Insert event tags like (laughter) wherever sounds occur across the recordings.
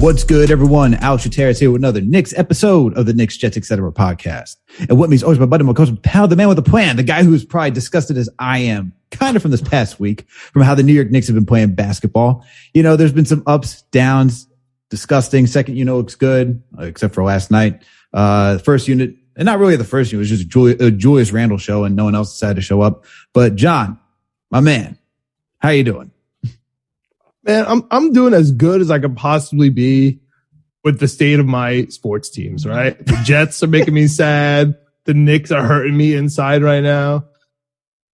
What's good, everyone? Alex Trateris here with another Knicks episode of the Knicks, Jets, etc. podcast. And what means always my buddy, my coach, pal, the man with a plan, the guy who is probably disgusted as I am, kind of from this past week, from how the New York Knicks have been playing basketball. You know, there's been some ups, downs, disgusting. Second, you know, looks good, except for last night. Uh, first unit, and not really the first unit, it was just a, Juli- a Julius Randle show, and no one else decided to show up. But John, my man, how you doing? Man, I'm I'm doing as good as I could possibly be with the state of my sports teams, right? The (laughs) Jets are making me sad. The Knicks are hurting me inside right now.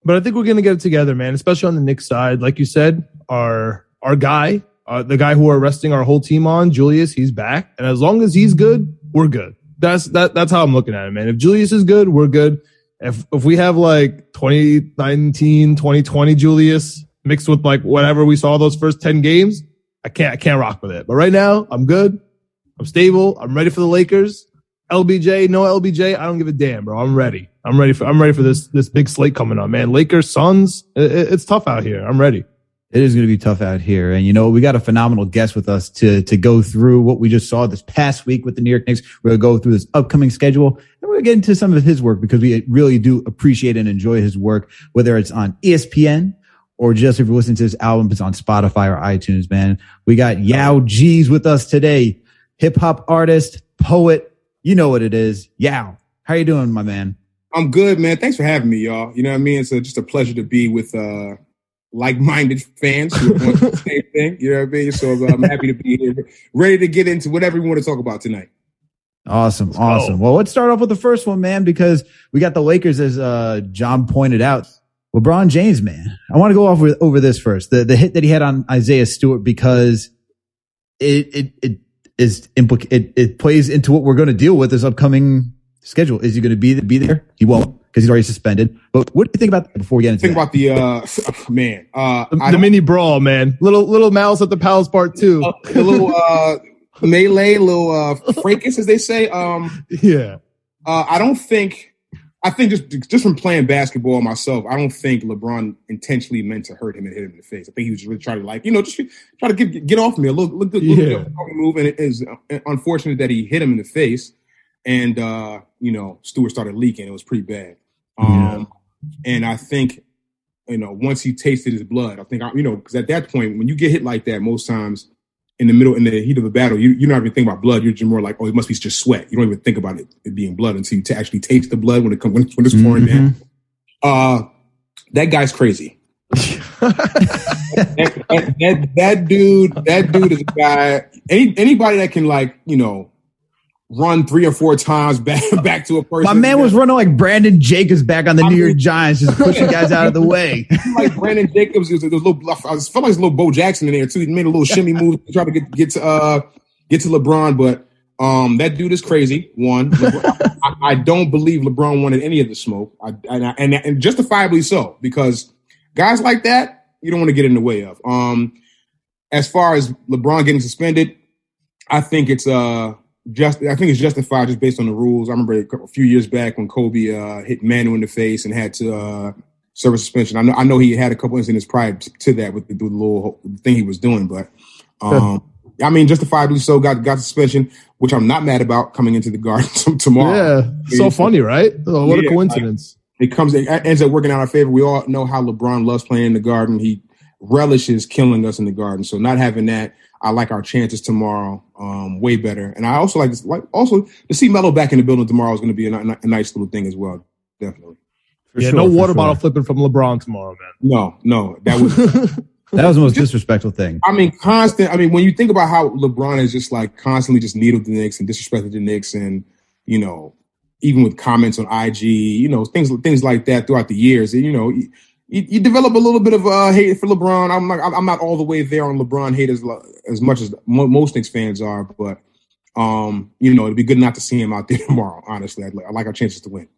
But I think we're gonna get it together, man, especially on the Knicks side. Like you said, our our guy, uh, the guy who we're resting our whole team on, Julius, he's back. And as long as he's good, we're good. That's that that's how I'm looking at it, man. If Julius is good, we're good. If if we have like 2019, 2020 Julius, mixed with like whatever we saw those first 10 games, I can't, I can't rock with it. But right now, I'm good. I'm stable. I'm ready for the Lakers. LBJ, no LBJ. I don't give a damn, bro. I'm ready. I'm ready for, I'm ready for this, this big slate coming up, man. Lakers, Suns. It, it's tough out here. I'm ready. It is going to be tough out here. And you know, we got a phenomenal guest with us to, to go through what we just saw this past week with the New York Knicks. We're going to go through this upcoming schedule and we're going to get into some of his work because we really do appreciate and enjoy his work, whether it's on ESPN, or just if you're listening to this album, it's on Spotify or iTunes, man. We got Yao G's with us today. Hip hop artist, poet. You know what it is. Yao. How you doing, my man? I'm good, man. Thanks for having me, y'all. You know what I mean? It's a, just a pleasure to be with uh, like-minded fans who want the same thing. You know what I mean? So uh, I'm happy to be here, ready to get into whatever we want to talk about tonight. Awesome, awesome. Well, let's start off with the first one, man, because we got the Lakers, as uh, John pointed out. LeBron James, man. I want to go off with, over this first. The the hit that he had on Isaiah Stewart because it it it is implic- it, it plays into what we're going to deal with this upcoming schedule. Is he going to be be there? He won't because he's already suspended. But what do you think about that before we get into Think that? about the uh (laughs) man. Uh The, the mini brawl, man. Little, little Malice at the palace part two. the little uh melee, little uh fracas, as they say. Um (laughs) Yeah. uh I don't think I think just just from playing basketball myself, I don't think LeBron intentionally meant to hurt him and hit him in the face. I think he was just really trying to like, you know, just try to get get off me a little, look good, Yeah. move. And it is unfortunate that he hit him in the face, and uh, you know, Stewart started leaking. It was pretty bad. Um, and I think, you know, once he tasted his blood, I think, I- you know, because at that point, when you get hit like that, most times in the middle, in the heat of the battle, you, you're not even thinking about blood. You're just more like, oh, it must be just sweat. You don't even think about it, it being blood until you t- actually taste the blood when it comes when, when it's pouring down. Uh, that guy's crazy. (laughs) that, that, that, that dude, that dude is a guy. Any anybody that can like, you know, run three or four times back (laughs) back to a person. My man was running like Brandon Jacobs back on the I New mean- York Giants, just (laughs) pushing guys out of the way. (laughs) like Brandon Jacobs. Was, was a little. I felt like was a little Bo Jackson in there too. He made a little shimmy move to try to get get to uh get to LeBron, but um that dude is crazy. One, LeBron, I, I don't believe LeBron wanted any of the smoke, I, and, I, and and justifiably so because guys like that you don't want to get in the way of. Um, as far as LeBron getting suspended, I think it's uh just I think it's justified just based on the rules. I remember a couple- a few years back when Kobe uh, hit Manu in the face and had to uh, serve a suspension. I know I know he had a couple incidents prior to that with the, the little thing he was doing, but um, I mean justifiably so got got suspension, which I'm not mad about coming into the garden (laughs) tomorrow. Yeah. So funny, right? Oh, what Yeah, a coincidence. It comes it ends up working out our favor. We all know how LeBron loves playing in the garden. He relishes killing us in the garden. So not having that, I like our chances tomorrow um, way better. And I also like this, like also to see Melo back in the building tomorrow is going to be a, ni- a nice little thing as well. Definitely. For yeah, sure, no water sure. bottle flipping from LeBron tomorrow, man. No, no, that was. (laughs) That was the most disrespectful thing. I mean, constant. I mean, when you think about how LeBron is just like constantly just needled the Knicks and disrespected the Knicks, and you know, even with comments on IG, you know, things things like that throughout the years. You know, you, you develop a little bit of uh, hate for LeBron. I'm not I'm not all the way there on LeBron hate as as much as mo- most Knicks fans are, but um, you know, it'd be good not to see him out (laughs) there tomorrow. Honestly, I'd, I like our chances to win.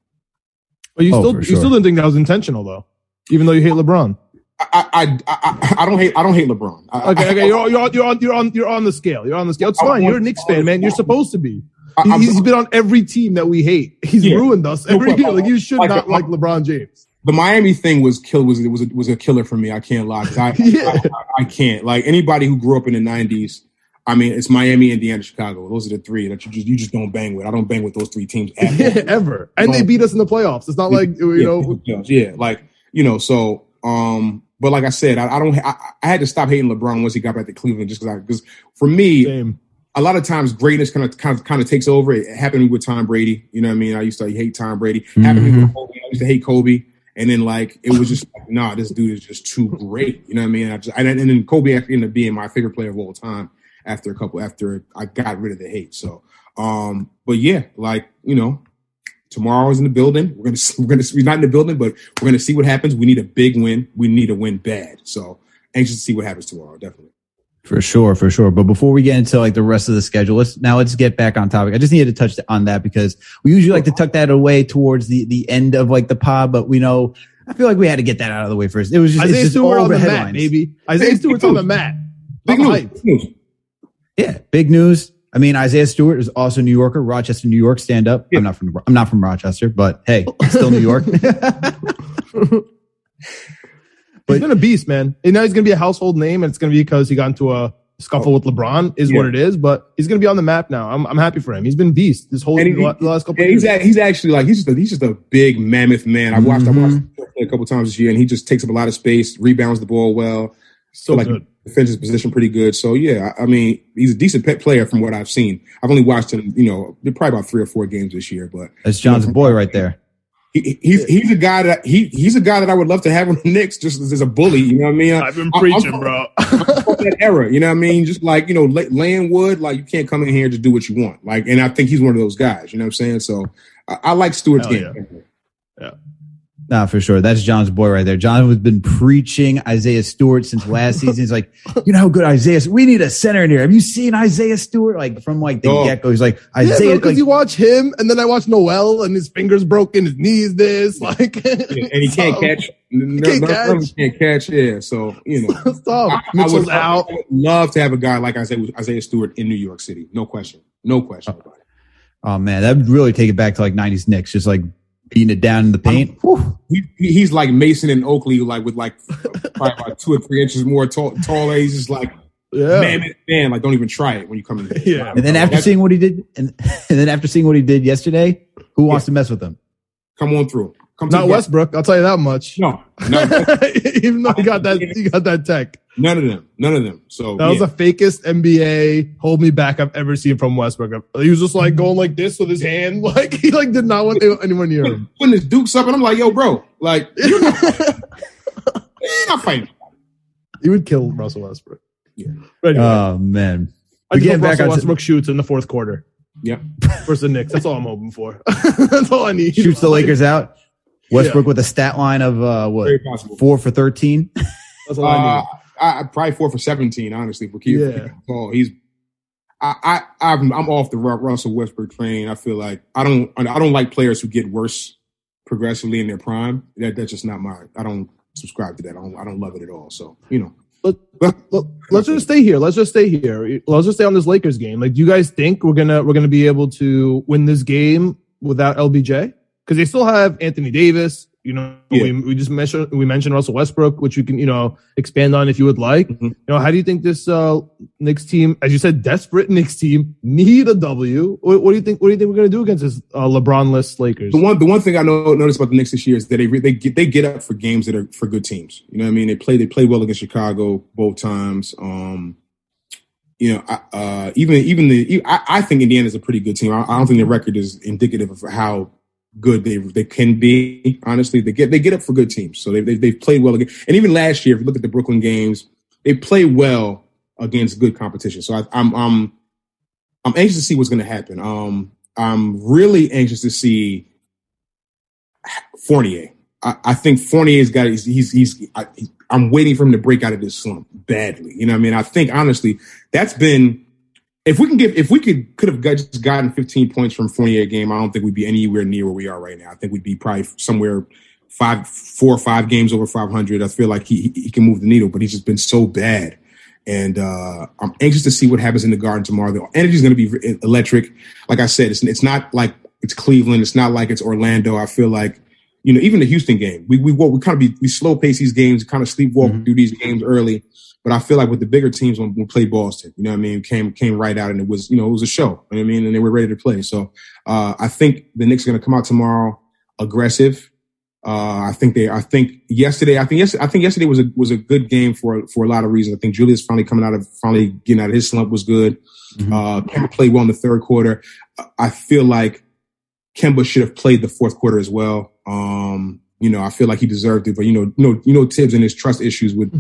But you Oh, still for you sure. still didn't think that was intentional though, even though you hate LeBron. I I, I, I, I don't hate I don't hate LeBron. I, Okay, I, okay, you're, you're, on- you're on you're on you're on the scale. You're on the scale. It's I- I fine. You're a want- Knicks fan, man. You're supposed to be. I, He, I'm- he's been on every team that we hate. He's Yeah. ruined us every year. Like you should Like, not like LeBron James. The Miami thing was kill was was a, was a killer for me. I can't lie. I, (laughs) Yeah. I, I can't like anybody who grew up in the '90s. I mean, it's Miami, Indiana, Chicago. Those are the three that you just you just don't bang with. I don't bang with those three teams. Yeah, ever. And they beat us in the playoffs. It's not like you know. yeah, yeah, like you know. So, um, but like I said, I, I don't. I, I had to stop hating LeBron once he got back to Cleveland, just because. Because for me, Same. a lot of times greatness kind of kind of kind of takes over. It happened with Tom Brady. You know what I mean? I used to hate Tom Brady. Happened to me with Kobe. I used to hate Kobe. And then like it was just like, nah, this dude is just too great. You know what I mean? I just, and, then- and then Kobe ended up being my favorite player of all time after a couple after I got rid of the hate. So um, but yeah, like, you know, tomorrow is in the building. We're gonna (laughs) we're gonna we're not in the building, but we're gonna see what happens. We need a big win. We need a win bad. So anxious to see what happens tomorrow, definitely. For sure, for sure. But before we get into like the rest of the schedule, let's now let's get back on topic. I just needed to touch on that because we usually like to tuck that away towards the the end of like the pod, but we know I feel like we had to get that out of the way first. It was just, it's Isaiah just Stewart all on the over mat, headlines. baby. Isaiah Big Stewart's on the mat. Big news. Big news. Yeah, big news. I mean, Isaiah Stewart is also a New Yorker, Rochester, New York. Stand up. Yeah. I'm not from I'm not from Rochester, but hey, still New York. (laughs) he's been a beast, man. And now he's gonna be a household name, and it's gonna be because he got into a scuffle with LeBron, is what it is. But he's gonna be on the map now. I'm, I'm happy for him. He's been beast this whole he- the last couple Yeah, of he's he's actually like he's just a, he's just a big mammoth man. I watched I mm-hmm. watched him a couple times this year, and he just takes up a lot of space, rebounds the ball well, So like good. defends his position pretty good. So yeah, I, I mean he's a decent pet player from what I've seen. I've only watched him, you know, probably about three or four games this year, but That's John's boy right there. He, he's he's a guy that he he's a guy that I would love to have on the Knicks just as, as a bully. You know what I mean? I've been I'm- preaching, I'm- bro. from that era. You know what I mean? Just like, you know, lay- laying wood, like you can't come in here and just do what you want. Like, and I think he's one of those guys, you know what I'm saying? So I, I like Stewart's Hell game. Nah, for sure. That's John's boy right there. John has been preaching Isaiah Stewart since last (laughs) season. He's like, you know how good Isaiah. We need a center in here. Have you seen Isaiah Stewart? Like from like the oh. Dog. get go, he's like Isaiah. because like, you watch him, and then I watch Noel, and his fingers broken, his knees this, (laughs) like, Yeah, and he can't So, catch. (laughs) No, can't none of them catch. can't catch. Yeah. So, you know, It's. I, I Mitchell's would, I out. would love to have a guy like Isaiah, Isaiah Stewart in New York City. No question. No question about it. oh man, that would really take it back to like '90s Knicks, just like beating it down in the paint. He, he- he's like Mason and Oakley, like with like probably about two or three inches more tall, taller. He's just like, Yeah. man, man, man, like don't even try it when you come in. here. Yeah. And then after That's- seeing what he did, and, (laughs) and then after seeing what he did yesterday, who wants to mess with him? come on through. Come to Not Westbrook, I'll tell you that much. No, no, (laughs) Even though he got that, he got that tech. None of them. None of them. So That was yeah. the fakest NBA hold me back I've ever seen from Westbrook. He was just like going like this with his hand, (laughs) like he like did not want anyone near him. putting his dukes up, and I'm like, yo, bro, like you're not, you're (laughs) not fighting. he would kill Russell Westbrook. Yeah. Anyway, Oh man, I we just getting hope back Russell on Westbrook shoots in the fourth quarter Yeah. versus the Knicks. That's all I'm hoping for. (laughs) That's all I need. shoots the Lakers out. Westbrook with a stat line of uh, what Very possible. four for thirteen. That's all I Uh, need. I, I probably four for seventeen. Honestly, for Keith Yeah. Paul, he's. I, I I'm, I'm off the Ru- Russell Westbrook train. I feel like I don't I don't like players who get worse progressively in their prime. That that's just not my. I don't subscribe to that. I don't I don't love it at all. So you know, Let, let, let's just stay here. Let's just stay here. Let's just stay on this Lakers game. Like, do you guys think we're gonna we're gonna be able to win this game without LBJ? Because they still have Anthony Davis. You know, Yeah. we, we just mentioned we mentioned Russell Westbrook, which we can you know expand on if you would like. Mhm. You know, how do you think this uh Knicks team, as you said, desperate Knicks team, need a W? What, what do you think? What do you think we're gonna do against this uh, LeBron-less Lakers? the one the one thing I know noticed about the Knicks this year is that they they get they get up for games that are for good teams. You know what I mean? They play they play well against Chicago both times. Um, you know, I- uh, even even the I, I think Indiana's a pretty good team. I, I don't think the record is indicative of how good they they can be. Honestly, they get they get up for good teams, so they they they've played well again. And even last year, if you look at the Brooklyn games, they play well against good competition. So I, I'm I'm I'm anxious to see what's going to happen. Um, I'm really anxious to see Fournier. I, I think Fournier's got he's he's, he's I, I'm waiting for him to break out of this slump badly. You know, what I mean, I think honestly that's been if we can get if we could could have just gotten 15 points from Fournier game, I don't think we'd be anywhere near where we are right now. I think we'd be probably somewhere five, four or five games over 500. I feel like he he can move the needle, but he's just been so bad. And uh, I'm anxious to see what happens in the Garden tomorrow. The energy is going to be electric. Like I said, it's it's not like it's Cleveland. It's not like it's Orlando. I feel like you know even the Houston game, we we we kind of be we slow pace these games, kind of sleepwalk mm-hmm. through these games early. But I feel like with the bigger teams when we played Boston, you know what I mean, came came right out and it was, you know, it was a show. You know what I mean? And they were ready to play. So uh, I think the Knicks are gonna come out tomorrow aggressive. Uh, I think they. I think yesterday. I think yes. I think yesterday was a was a good game for for a lot of reasons. I think Julius finally coming out of finally getting out of his slump was good. Mm-hmm. Uh, Kemba played well in the third quarter. I feel like Kemba should have played the fourth quarter as well. Um, you know, I feel like he deserved it, but you know, you know, you know, Thibs and his trust issues with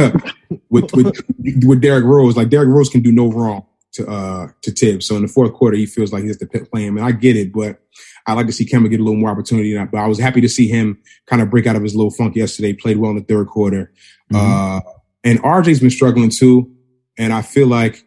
uh, (laughs) with, with with Derrick Rose. Like Derrick Rose can do no wrong to uh to Thibs. So in the fourth quarter, he feels like he has to play him, and I get it, but I like to see Kemba get a little more opportunity. But I was happy to see him kind of break out of his little funk yesterday. Played well in the third quarter, mm-hmm. uh, and RJ's been struggling too. And I feel like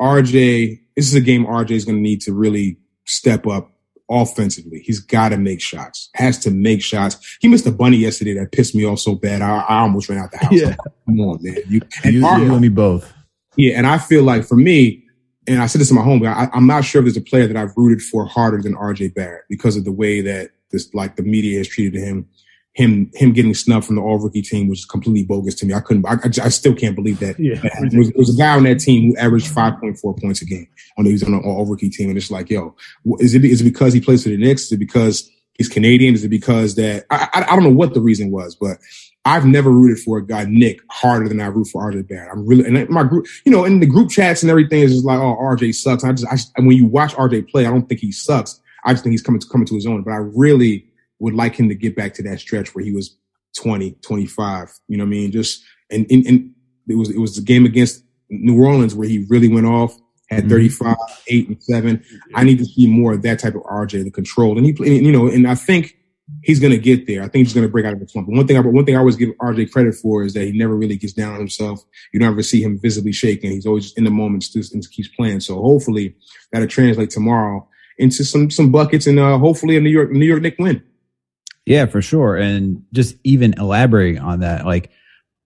RJ, this is a game RJ is going to need to really step up offensively. He's got to make shots. Has to make shots. He missed a bunny yesterday that pissed me off so bad. I, I almost ran out the house. Yeah. Come on, man. You, and you, you and me both. Yeah, and I feel like for me, and I said this to my home, I, I'm not sure if there's a player that I've rooted for harder than RJ Barrett because of the way that this, like, the media has treated him him him getting snubbed from the all rookie team was completely bogus to me. I couldn't. I, I still can't believe that. Yeah, that there, was, there, was, a guy on that team who averaged five point four points a game. On he's on an all rookie team, and it's like, yo, is it is it because he plays for the Knicks? Is it because he's Canadian? Is it because that I, I, I don't know what the reason was, but I've never rooted for a guy Nick harder than I root for RJ Barrett. I'm really and my group, you know, in the group chats and everything is just like, oh, RJ sucks. I just, I, when you watch RJ play, I don't think he sucks. I just think he's coming to coming to his own. But I really would like him to get back to that stretch where he was 20, 25. You know what I mean? Just and, and, and it was it was the game against New Orleans where he really went off, had mm-hmm. 35, 8, and 7. I need to see more of that type of RJ, the control. And he you know, and I think he's gonna get there. I think he's gonna break out of the slump. But one thing I one thing I always give RJ credit for is that he never really gets down on himself. You don't ever see him visibly shaking. He's always in the moment and keeps playing. So hopefully that'll translate tomorrow into some some buckets and uh, hopefully a New York New York Knick win. Yeah, for sure. And just even elaborating on that, like,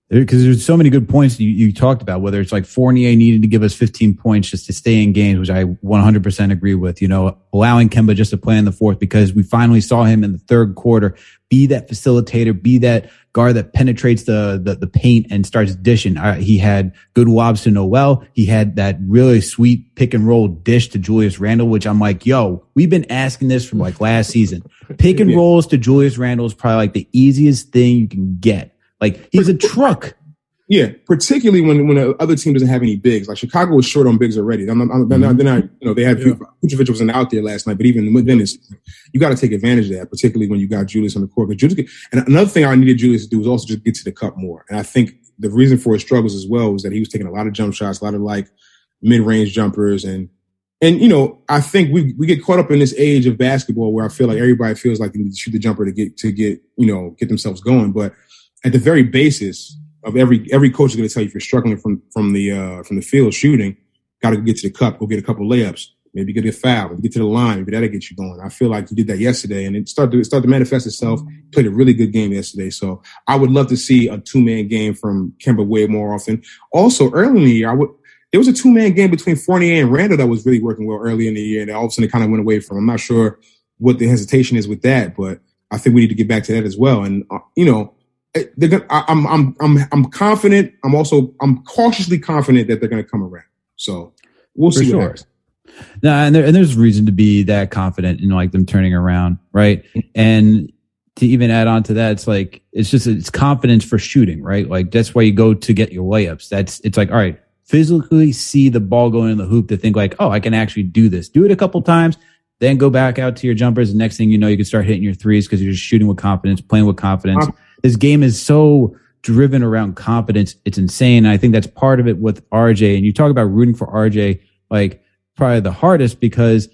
because there's so many good points you, you talked about, whether it's like Fournier needed to give us 15 points just to stay in games, which I 100% agree with, you know, allowing Kemba just to play in the fourth because we finally saw him in the third quarter be that facilitator, be that guard that penetrates the the, the paint and starts dishing. Uh, he had good lobs to Noel. He had that really sweet pick and roll dish to Julius Randle, which I'm like, yo, we've been asking this from like last season. (laughs) Pick and rolls to Julius Randle is probably like the easiest thing you can get. Like he's a truck. Yeah, particularly when when the other team doesn't have any bigs. Like Chicago was short on bigs already. I'm, I'm, they're, not, they're not, you know, they had yeah. Vucevic wasn't out there last night, but even then, it's you got to take advantage of that, particularly when you got Julius on the court. Because Julius, and another thing I needed Julius to do was also just get to the cup more. And I think the reason for his struggles as well was that he was taking a lot of jump shots, a lot of like mid range jumpers, and and you know, I think we we get caught up in this age of basketball where I feel like everybody feels like they need to shoot the jumper to get to get you know get themselves going, but at the very basis of every every coach is going to tell you if you're struggling from from the uh, from the field shooting, got to get to the cup, go get a couple layups, maybe get a foul, get to the line, maybe that'll get you going. I feel like you did that yesterday, and it started to start to manifest itself. Played a really good game yesterday, so I would love to see a two man game from Kemba way more often. Also, early in the year, I would. There was a two man game between Fournier and Randle that was really working well early in the year, and all of a sudden it kind of went away from. I'm not sure what the hesitation is with that, but I think we need to get back to that as well. And uh, you know, Eh, they're gonna, I, am I'm, I'm, I'm confident. I'm also, I'm cautiously confident that they're going to come around. So we'll For see sure. No, and, there, and there's reason to be that confident in like them turning around, right? And to even add on to that, it's like it's just it's confidence for shooting, right? Like that's why you go to get your layups. That's it's like all right, physically see the ball going in the hoop to think like, oh, I can actually do this. Do it a couple times, then go back out to your jumpers. The next thing you know, you can start hitting your threes because you're just shooting with confidence, playing with confidence. This game is so driven around competence. It's insane. And I think that's part of it with RJ. And you talk about rooting for RJ, like probably the hardest because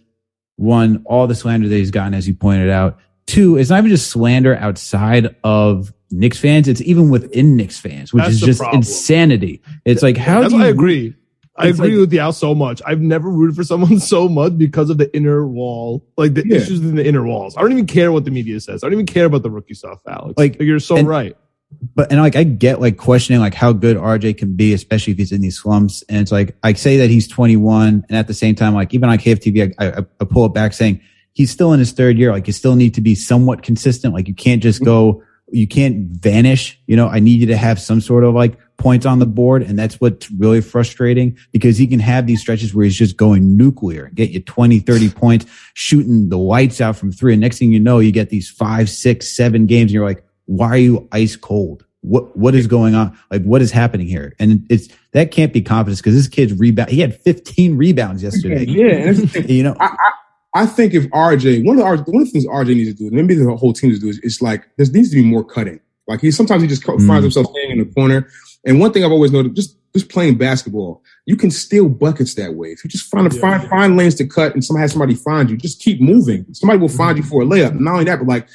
one, all the slander that he's gotten, as you pointed out, two, it's not even just slander outside of Knicks fans; it's even within Knicks fans, which That's is just problem. insanity. It's like how That's do you I agree. I It's agree like- with Yao so much. I've never rooted for someone (laughs) so much because of the inner wall, like the Yeah. issues in the inner walls. I don't even care what the media says. I don't even care about the rookie stuff, Alex. Like, Like you're so and- right. but and like I get like questioning like how good RJ can be, especially if he's in these slumps. And it's like I say that he's 21, and at the same time, like even on KFTV, I, I, I pull it back saying he's still in his third year. Like you still need to be somewhat consistent. Like you can't just go, you can't vanish. You know, I need you to have some sort of like points on the board, and that's what's really frustrating because he can have these stretches where he's just going nuclear, get you 20, 30 (sighs) points, shooting the lights out from three, and next thing you know, you get these five, six, seven games, and you're like why are you ice cold? What what is going on? Like what is happening here? And it's that can't be confidence because this kid's rebound. He had 15 rebounds yesterday. Yeah, and that's the thing. (laughs) You know, I, I, I think if RJ, one of the one of the things RJ needs to do, and maybe the whole team needs to do, is, is like there needs to be more cutting. Like he sometimes he just Mm. finds himself staying in the corner. And one thing I've always noticed, just just playing basketball, you can steal buckets that way. If you just find a Yeah. find find lanes to cut, and somebody has somebody find you, just keep moving. Somebody will find you for a layup. Not only that, but like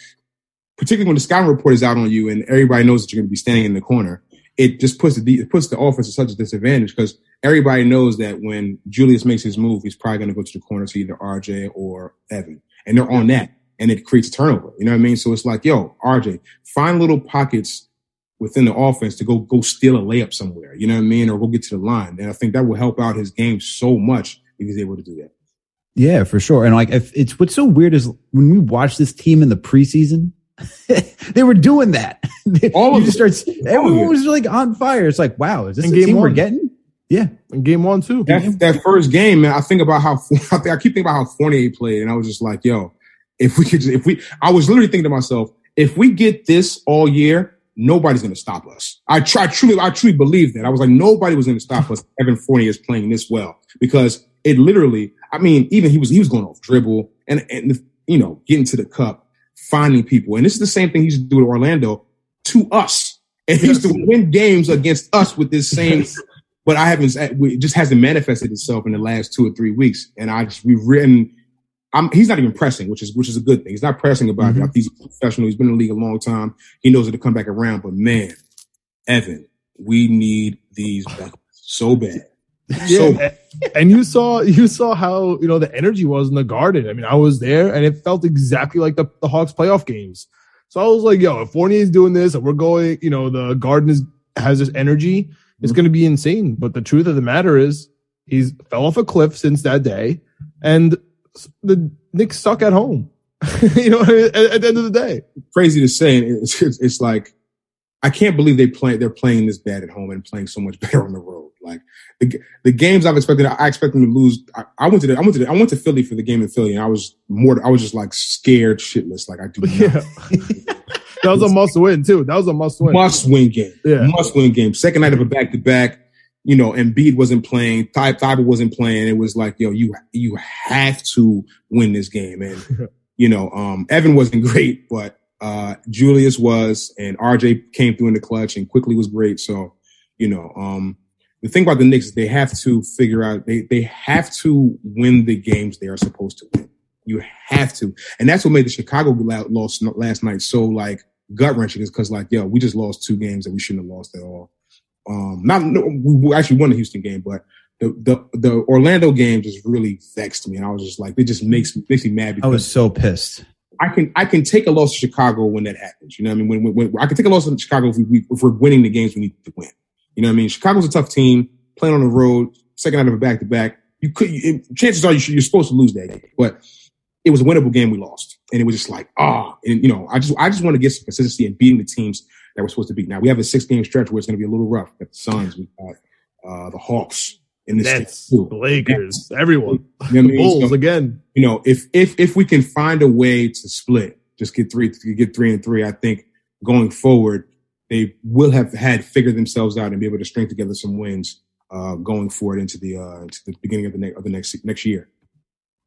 particularly when the scouting report is out on you and everybody knows that you're going to be standing in the corner, it just puts the de- it puts the offense at such a disadvantage because everybody knows that when Julius makes his move, he's probably going to go to the corner to either RJ or Evan, and they're on that, and it creates turnover. You know what I mean? So it's like, yo, RJ, find little pockets within the offense to go go steal a layup somewhere. You know what I mean, or go get to the line, and I think that will help out his game so much if he's able to do that. yeah, for sure. And like if it's what's so weird is when we watch this team in the preseason, (laughs) they were doing that. (laughs) All you of just starts. everyone was like on fire. It's like, wow, is this In team we're getting? Yeah. In game one too. that, that first game, man, I think about how (laughs) I, think, I keep thinking about how Fournier played, and I was just like, yo, if we could, if we, I was literally thinking to myself, if we get this all year, nobody's going to stop us. I try truly, I truly believe that. I was like, nobody was going to stop us. Evan Fournier is playing this well because it literally, I mean, even he was he was going off dribble and and you know getting to the cup, finding people, and this is the same thing he's doing to Orlando to us, and he used to win games against us with this same but I haven't. It just hasn't manifested itself in the last two or three weeks, and I just we've written. I'm, he's not even pressing, which is which is a good thing. He's not pressing about Mhm. it. He's a professional. He's been in the league a long time. He knows it to come back around. But man, Evan, we need these so bad. Yeah, So and, and you saw you saw how you know the energy was in the garden. I mean, I was there, and it felt exactly like the, the Hawks playoff games. So I was like, "Yo, if Fournier's doing this, and we're going, you know, the garden is has this energy, it's mm-hmm. going to be insane." But the truth of the matter is, he's fell off a cliff since that day, and the Knicks suck at home. (laughs) you know, at, at the end of the day, crazy to say. It's, it's, it's like I can't believe they play. They're playing this bad at home and playing so much (laughs) better on the road. Like the the games I've expected, I expect them to lose. I, I went to the, I went to the, I went to Philly for the game in Philly, and I was more. I was just like scared shitless. Like I do (laughs) not yeah, that was a must win too. That was a must win. must win game. Yeah. Must win game. Second night of a back to back. You know, Embiid wasn't playing. Ty Thibault wasn't playing. It was like, yo, you you have to win this game. And (laughs) you know, um, Evan wasn't (laughs) great, but uh, Julius was, and RJ came through in the clutch, and Quickley was great. So, you know, um, the thing about the Knicks is they have to figure out they they have to win the games they are supposed to win. You have to, and that's what made the Chicago loss last night so like gut wrenching is because like yo, we just lost two games that we shouldn't have lost at all. Um, not no, we we actually won the Houston game, but the the the Orlando game just really vexed me, and I was just like, it just makes makes me mad because I was so pissed. I can I can take a loss to Chicago when that happens. You know what I mean? When, when, when I can take a loss to Chicago if, we, if we're winning the games we need to win. You know what I mean? Chicago's a tough team playing on the road, second out of a back to back. You could you, chances are you should, you're supposed to lose that game, but it was a winnable game we lost, and it was just like ah, and you know I just I just want to get some consistency in beating the teams that we're supposed to beat. Now we have a six game stretch where it's going to be a little rough. We got the Suns, we got uh, the Hawks in this Nets, too. the Lakers, everyone, You know the? (laughs) Bulls So- again. you know, if if if we can find a way to split, just get three, get three and three, I think going forward they will have had figured themselves out and be able to string together some wins uh, going forward into the uh, into the beginning of the next of the next next year.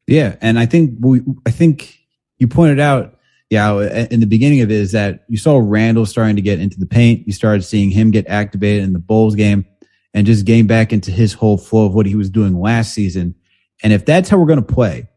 Yeah, and I think we, I think you pointed out, yeah, in the beginning of it is that you saw Randle starting to get into the paint. You started seeing him get activated in the Bulls game and just getting back into his whole flow of what he was doing last season. And if that's how we're going to play,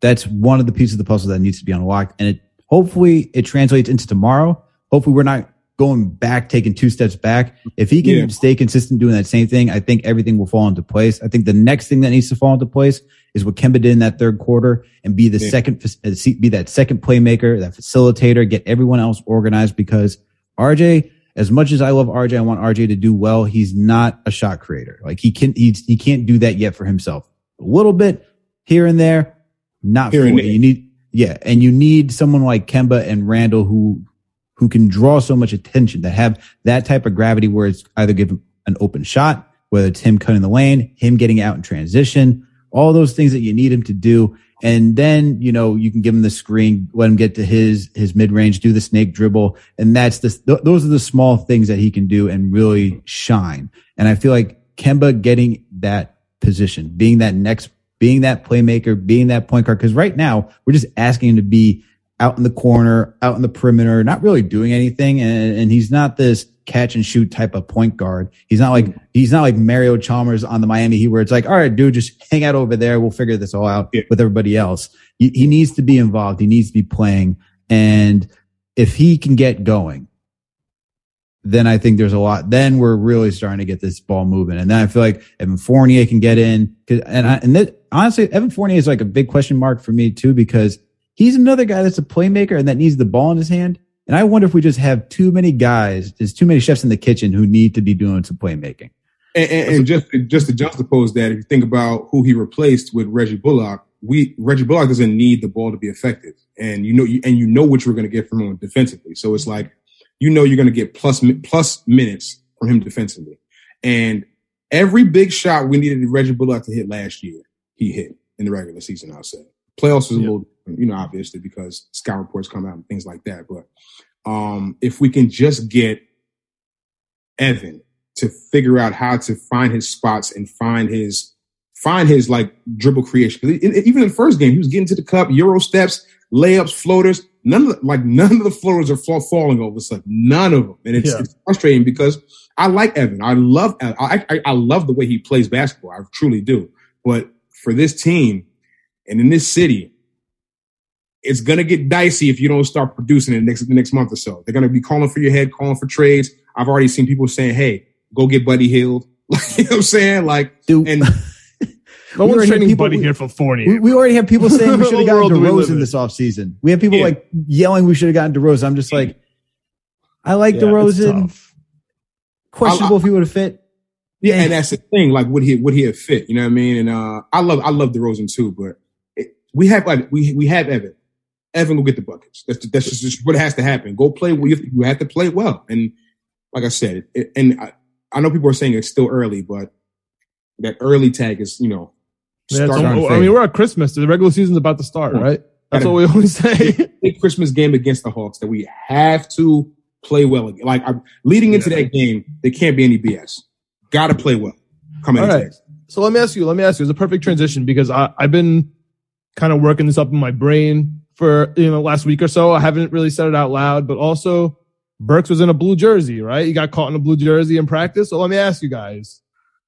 that's one of the pieces of the puzzle that needs to be unlocked. And it hopefully it translates into tomorrow. Hopefully we're not going back, taking two steps back. If he can Yeah. stay consistent doing that same thing, I think everything will fall into place. I think the next thing that needs to fall into place is what Kemba did in that third quarter and be the Yeah. second, uh, be that second playmaker, that facilitator, get everyone else organized because RJ, as much as I love RJ, I want RJ to do well. He's not a shot creator. Like he can, he's, he can't do that yet for himself. A little bit here and there, not Here fully. You need, yeah, and you need someone like Kemba and Randle who who can draw so much attention that have that type of gravity where it's either give him an open shot, whether it's him cutting the lane, him getting out in transition, all those things that you need him to do. And then, you know, you can give him the screen, let him get to his, his mid range, do the snake dribble. And that's the, th- those are the small things that he can do and really shine. And I feel like Kemba getting that position, being that next, being that playmaker, being that point guard. Cause right now we're just asking him to be out in the corner, out in the perimeter, not really doing anything. And, and he's not this catch and shoot type of point guard. He's not like, he's not like Mario Chalmers on the Miami Heat where it's like, all right, dude, just hang out over there. We'll figure this all out Yeah. with everybody else. He, he needs to be involved. He needs to be playing. And if he can get going, then I think there's a lot. Then we're really starting to get this ball moving. And then I feel like Evan Fournier can get in. And I, and that, honestly, Evan Fournier is like a big question mark for me too, because he's another guy that's a playmaker and that needs the ball in his hand. And I wonder if we just have too many guys, there's too many chefs in the kitchen who need to be doing some playmaking. And, and, and just just to juxtapose that, if you think about who he replaced with Reggie Bullock, we Reggie Bullock doesn't need the ball to be effective, and you know, you, and you know what you're going to get from him defensively. So it's like you know you're going to get plus minutes from him defensively, and every big shot we needed Reggie Bullock to hit last year, he hit in the regular season. I'll say playoffs was a Yeah. little, you know, obviously because scout reports come out and things like that. But um, if we can just get Evan to figure out how to find his spots and find his find his like dribble creation. even in the first game, he was getting to the cup, euro steps, layups, floaters. None of the, like none of the floaters are fall, falling over a sudden. None of them, and it's, Yeah. it's frustrating because I like Evan. I love I, I I love the way he plays basketball. I truly do. But for this team and in this city, it's gonna get dicey if you don't start producing in the next the next month or so. They're gonna be calling for your head, calling for trades. I've already seen people saying, "Hey, go get Buddy Hield." (laughs) you know what I'm saying? Like, Dude, and No We one's already training people- Buddy we- here for Fournier. we, we already have people (laughs) saying we should have gotten do we DeRozan in? this offseason. We have people Yeah. like yelling we should have gotten DeRozan. I'm just like, I like Yeah, it's DeRozan. tough. Questionable if he would have fit. yeah, and that's the thing. Like, would he would he have fit? You know what I mean? And uh, I love I love DeRozan too, but it, we have like we we have Evan. Evan will get the buckets. That's that's just, just what has to happen. Go play. well. You have to, you have to play well. And like I said, it, and I, I know people are saying it's still early, but that early tag is you know Yeah, it's starting on almost- fade. I mean, we're at Christmas. The regular season's about to start, Yeah. right? That's what we always say. big Christmas game against the Hawks that we have to play well. again. Like I'm leading into Yeah. that game, there can't be any BS. Got to play well. Coming All right. So let me ask you, let me ask you, it's a perfect transition because I, I've been kind of working this up in my brain for, you know, last week or so. I haven't really said it out loud, but also Burks was in a blue jersey, right? He got caught in a blue jersey in practice. So let me ask you guys,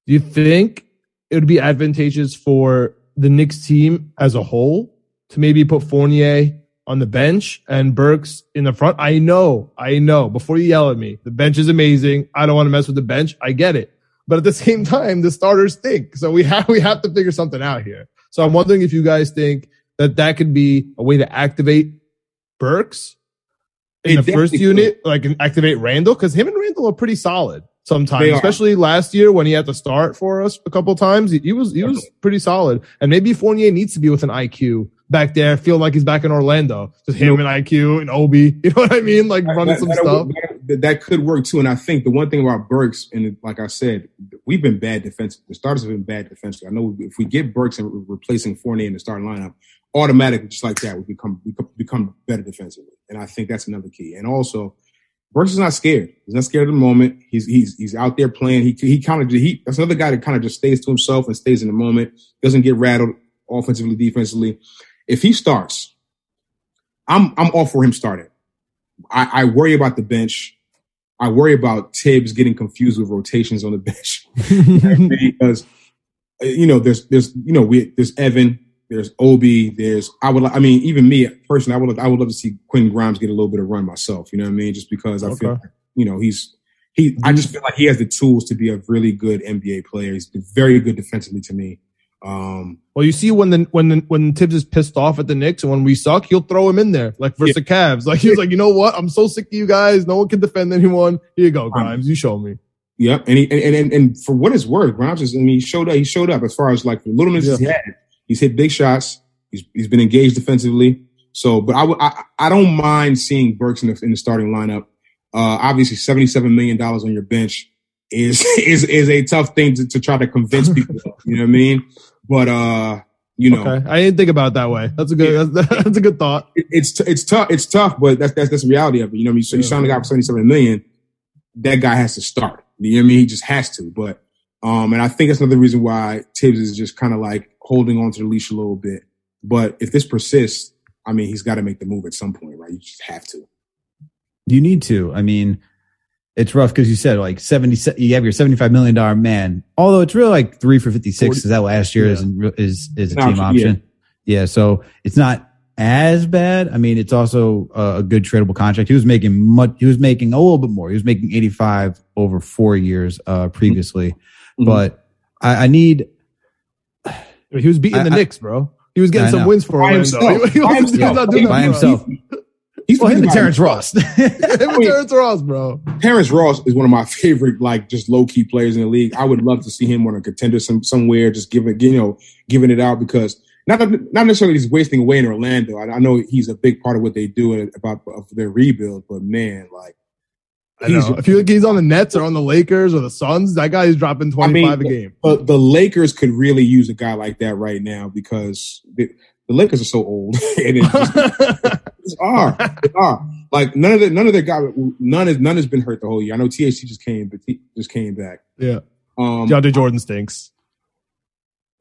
do you think it would be advantageous for the Knicks team as a whole to maybe put Fournier on the bench and Burks in the front? I know, I know, before you yell at me, the bench is amazing. I don't want to mess with the bench. I get it. But at the (laughs) same time, the starters stink. So we have, we have to figure something out here. So I'm wondering if you guys think that that could be a way to activate Burks in It the first unit, like and activate Randle, because him and Randle are pretty solid sometimes, especially last year when he had to start for us a couple times. He, he was he was pretty solid, and maybe Fournier needs to be with an IQ back there, feeling like he's back in Orlando, just him and IQ and Obi. (laughs) You know what I mean? Like running That- some that- stuff. that- that could work too. And I think the one thing about Burks, and like I said, we've been bad defensively. The starters have been bad defensively. I know if we get Burks and replacing Fournier in the starting lineup, automatically, just like that, we become we become better defensively. And I think that's another key. And also, Burks is not scared. He's not scared of the moment. He's he's he's out there playing. He he kind of he that's another guy that kind of just stays to himself and stays in the moment. Doesn't get rattled offensively, defensively. If he starts, I'm I'm all for him starting. I, I worry about the bench. I worry about Thibs getting confused with rotations on the bench (laughs) because you know there's there's you know we there's Evan, There's Obi. There's I would. I mean, even me personally, I would. I would love to see Quentin Grimes get a little bit of run myself. You know what I mean? Just because I feel, like, you know, he's he. I just feel like he has the tools to be a really good NBA player. He's very good defensively to me. Um, Well, you see when the when the, when Thibs is pissed off at the Knicks and when we suck, he'll throw him in there like versus the Cavs. Like he's like, you know what? I'm so sick of you guys. No one can defend anyone. Here you go, Grimes. You show me. Yep, and he and and, and for what it's worth, Grimes is. I mean, he showed up. He showed up as far as like the little minutes he had. He's hit big shots. He's he's been engaged defensively. So, but I I, I don't mind seeing Burks in the, in the starting lineup. Uh, obviously, seventy seven million dollars on your bench is (laughs) is is a tough thing to, to try to convince (laughs) people. of, you know what I mean? But uh, you know, Okay, I didn't think about it that way. That's a good. That's, (laughs) that's a good thought. it, it's t- it's tough. It's tough, but that's that's that's the reality of it. You know what I mean? So you Yeah. sign a guy for seventy seven million, that guy has to start. You know what I mean? He just has to. But um, and I think that's another reason why Thibs is just kind of like holding on to the leash a little bit. But if this persists, I mean, he's got to make the move at some point, right? You just have to. You need to. I mean, it's rough because you said like 70, you have your $75 million man, although it's really like three for 56 is that last year is, is, is a team option, option. Yeah. So it's not as bad. I mean, it's also a, good tradable contract. He was making much, he was making a little bit more. He was making 85 over four years, uh, previously, Mhm. but I, I need, He was beating I- the I- Knicks, bro. He was getting some wins for By Orlando. himself. He, he By was, he was himself. not doing By that himself. He's well, him and Terrence Ross. Bro. (laughs) Him and Terrence Ross, bro. Terrence Ross is one of my favorite, like just low key players in the league. I would love to see him on a contender some, somewhere, just giving you know giving it out because not not necessarily he's wasting away in Orlando. I, I know he's a big part of what they do about of their rebuild, but man, like I know. If you think he's on the Nets or on the Lakers or the Suns, that guy is dropping 25 a game. But the Lakers could really use a guy like that right now because the, the Lakers are so old. (laughs) and (laughs) it's just, they are. They are. Like none of the none of their guys none is none has been hurt the whole year. I know THT just came, but he just came back. yeah. Um, DeAndre Jordan stinks.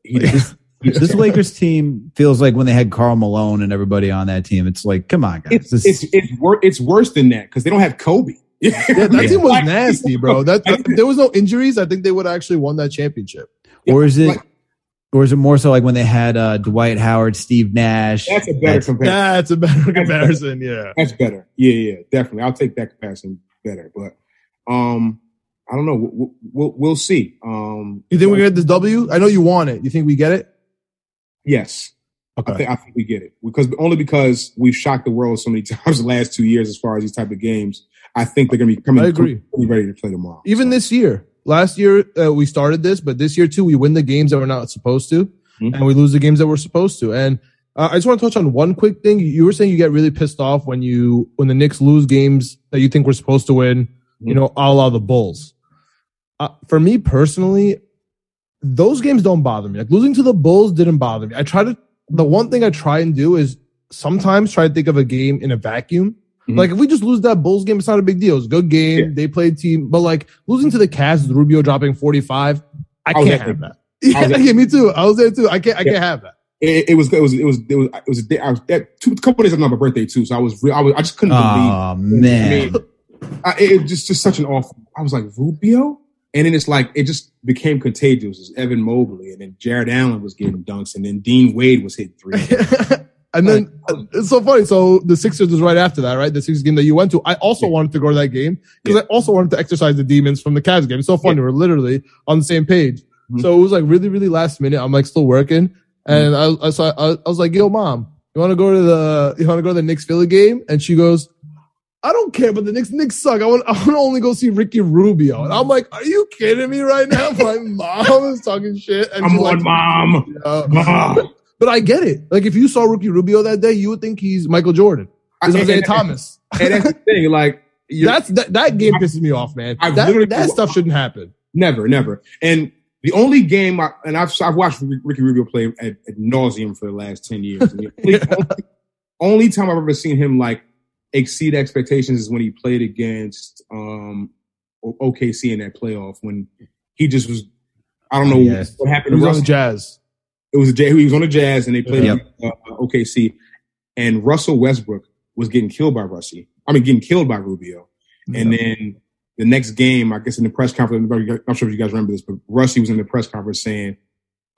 he, he's- (laughs) this Lakers team feels like when they had Karl Malone and everybody on that team. It's like, come on, guys. it's This- it's it's, wor- it's worse than that because they don't have Kobe. Yeah, that team was nasty, bro. That, that- there was no injuries. I think they would have actually won that championship. or is it, or is it more so like when they had uh, Dwight Howard, Steve Nash? That's a better That's- comparison. That's a better comparison. Yeah. That's better. Yeah, yeah, definitely. I'll take that comparison better. But um, I don't know. We'll, we'll, we'll see. Um, You think we get this W? I know you want it. You think we get it? Yes. I Okay. think I think we get it because only because we've shocked the world so many (laughs) times the last two years as far as these type of games. I think they're going to be coming. I agree. coming ready to play tomorrow. Even So, this year, last year uh, we started this, but this year too, we win the games that we're not supposed to, Mhm. and we lose the games that we're supposed to. And uh, I just want to touch on one quick thing. You were saying you get really pissed off when you when the Knicks lose games that you think we're supposed to win. You Mhm. know, a la the Bulls. Uh, for me personally, those games don't bother me. Like losing to the Bulls didn't bother me. I try to. The one thing I try and do is sometimes try to think of a game in a vacuum. Mhm. Like if we just lose that Bulls game, it's not a big deal. It's a good game. Yeah. They played team, but like losing to the Cavs with Rubio dropping 45, I I can't have that. (laughs) Yeah, yeah, me too. I was there too. I can't. I Yeah. can't have that. it, it was it was it was it was it was a day, I was that two couple days after my birthday too. So I was real. I was I just couldn't believe. Oh man, I, it was just just such an awful. I was like Rubio, and then it's like it just became contagious. It's Evan Mobley, and then Jarrett Allen was getting dunks, and then Dean Wade was hitting three. (laughs) and then uh, it's so funny. So the Sixers was right after that, right? The Sixers game that you went to. I also wanted to go to that game because I also wanted to exercise the demons from the Cavs game. It's so funny. We're literally on the same page. Mhm. So it was like really, really last minute. I'm like still working, and I, I, so I, I was like, "Yo, mom, you want to go to the you want to go to the Knicks Philly game?" And she goes, "I don't care, but the Knicks Knicks suck. I want (laughs) I want to only go see Ricky Rubio." And I'm like, "Are you kidding me right now?" (laughs) My mom is talking shit. And I'm on, like, mom. "Yeah." Mom. But I get it. Like if you saw Ricky Rubio that day, you would think he's Michael Jordan. It's Isaiah and- (laughs) Thomas. And that's the thing. Like That's that, that game pisses me off, man. I've that that stuff shouldn't happen. Never, never. And the only game, I, and I've I've watched Ricky Rubio play at, at nauseum for the last ten years. Only, (laughs) only, only time I've ever seen him like exceed expectations is when he played against um, OKC in that playoff when he just was. I don't know Yes. what happened He to was on the. Jazz. It was a J- he was on the Jazz and they played Yep. against, uh, OKC, and Russell Westbrook was getting killed by Russie. I mean, getting killed by Rubio. And then the next game, I guess in the press conference, I'm not sure if you guys remember this, but Russie was in the press conference saying,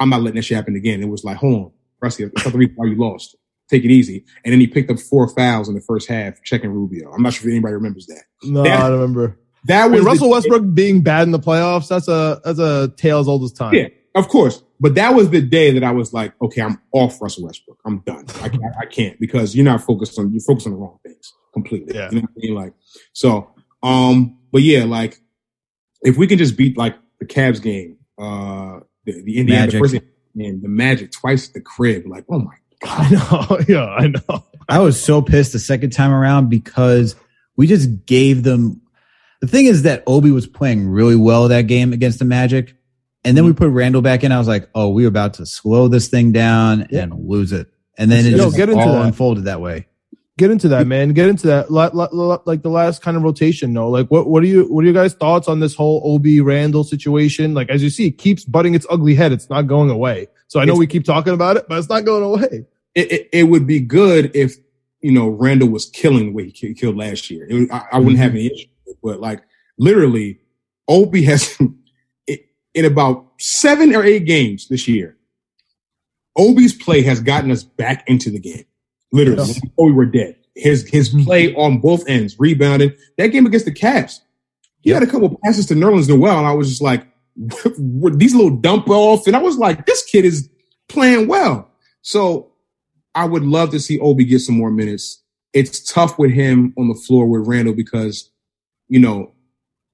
I'm not letting that shit happen again. It was like, hold on, Rusty, that's not the reason why you lost. Take it easy. And then he picked up four fouls in the first half, checking Rubio. I'm not sure if anybody remembers that. No, That- I don't remember. That I was mean, the- Russell Westbrook being bad in the playoffs. That's a that's a tale as old as time. Yeah, of course. But that was the day that I was like, okay, I'm off Russell Westbrook. I'm done. I, can't- I can't because you're not focused on you're focused on the wrong things completely. Yeah. You know what I mean? Like so. Um. But yeah, like if we can just beat like the Cavs game, uh, the, the Indiana the Magic. first game, the Magic twice at the crib, like oh my God. (laughs) I know. (laughs) Yeah, I know. I was so pissed the second time around because we just gave them. The thing is that Obi was playing really well that game against the Magic. And then we mm-hmm. put Randle back in. I was like, oh, we were about to slow this thing down Yeah. and lose it. And then it Yo, just get into all that. unfolded that way. Get into that, man. Get into that. Like the last kind of rotation, no. Like, what what are you what are your guys' thoughts on this whole Obi Randle situation? Like, as you see, it keeps butting its ugly head. It's not going away. So I know It's- we keep talking about it, but it's not going away. it, it, it would be good if you know Randle was killing the way he killed last year. It, I, I wouldn't have mm-hmm. any issue, with it, but like literally, Obi has it- (laughs) in about seven or eight games this year. Obi's play has gotten us back into the game. Literally, before we were dead. His his mm-hmm. play on both ends, rebounding. That game against the Cavs, he had a couple passes to Nerlens Noel, and I was just like, (laughs) these little dump off, and I was like, this kid is playing well. So I would love to see Obi get some more minutes. It's tough with him on the floor with Randle because, you know,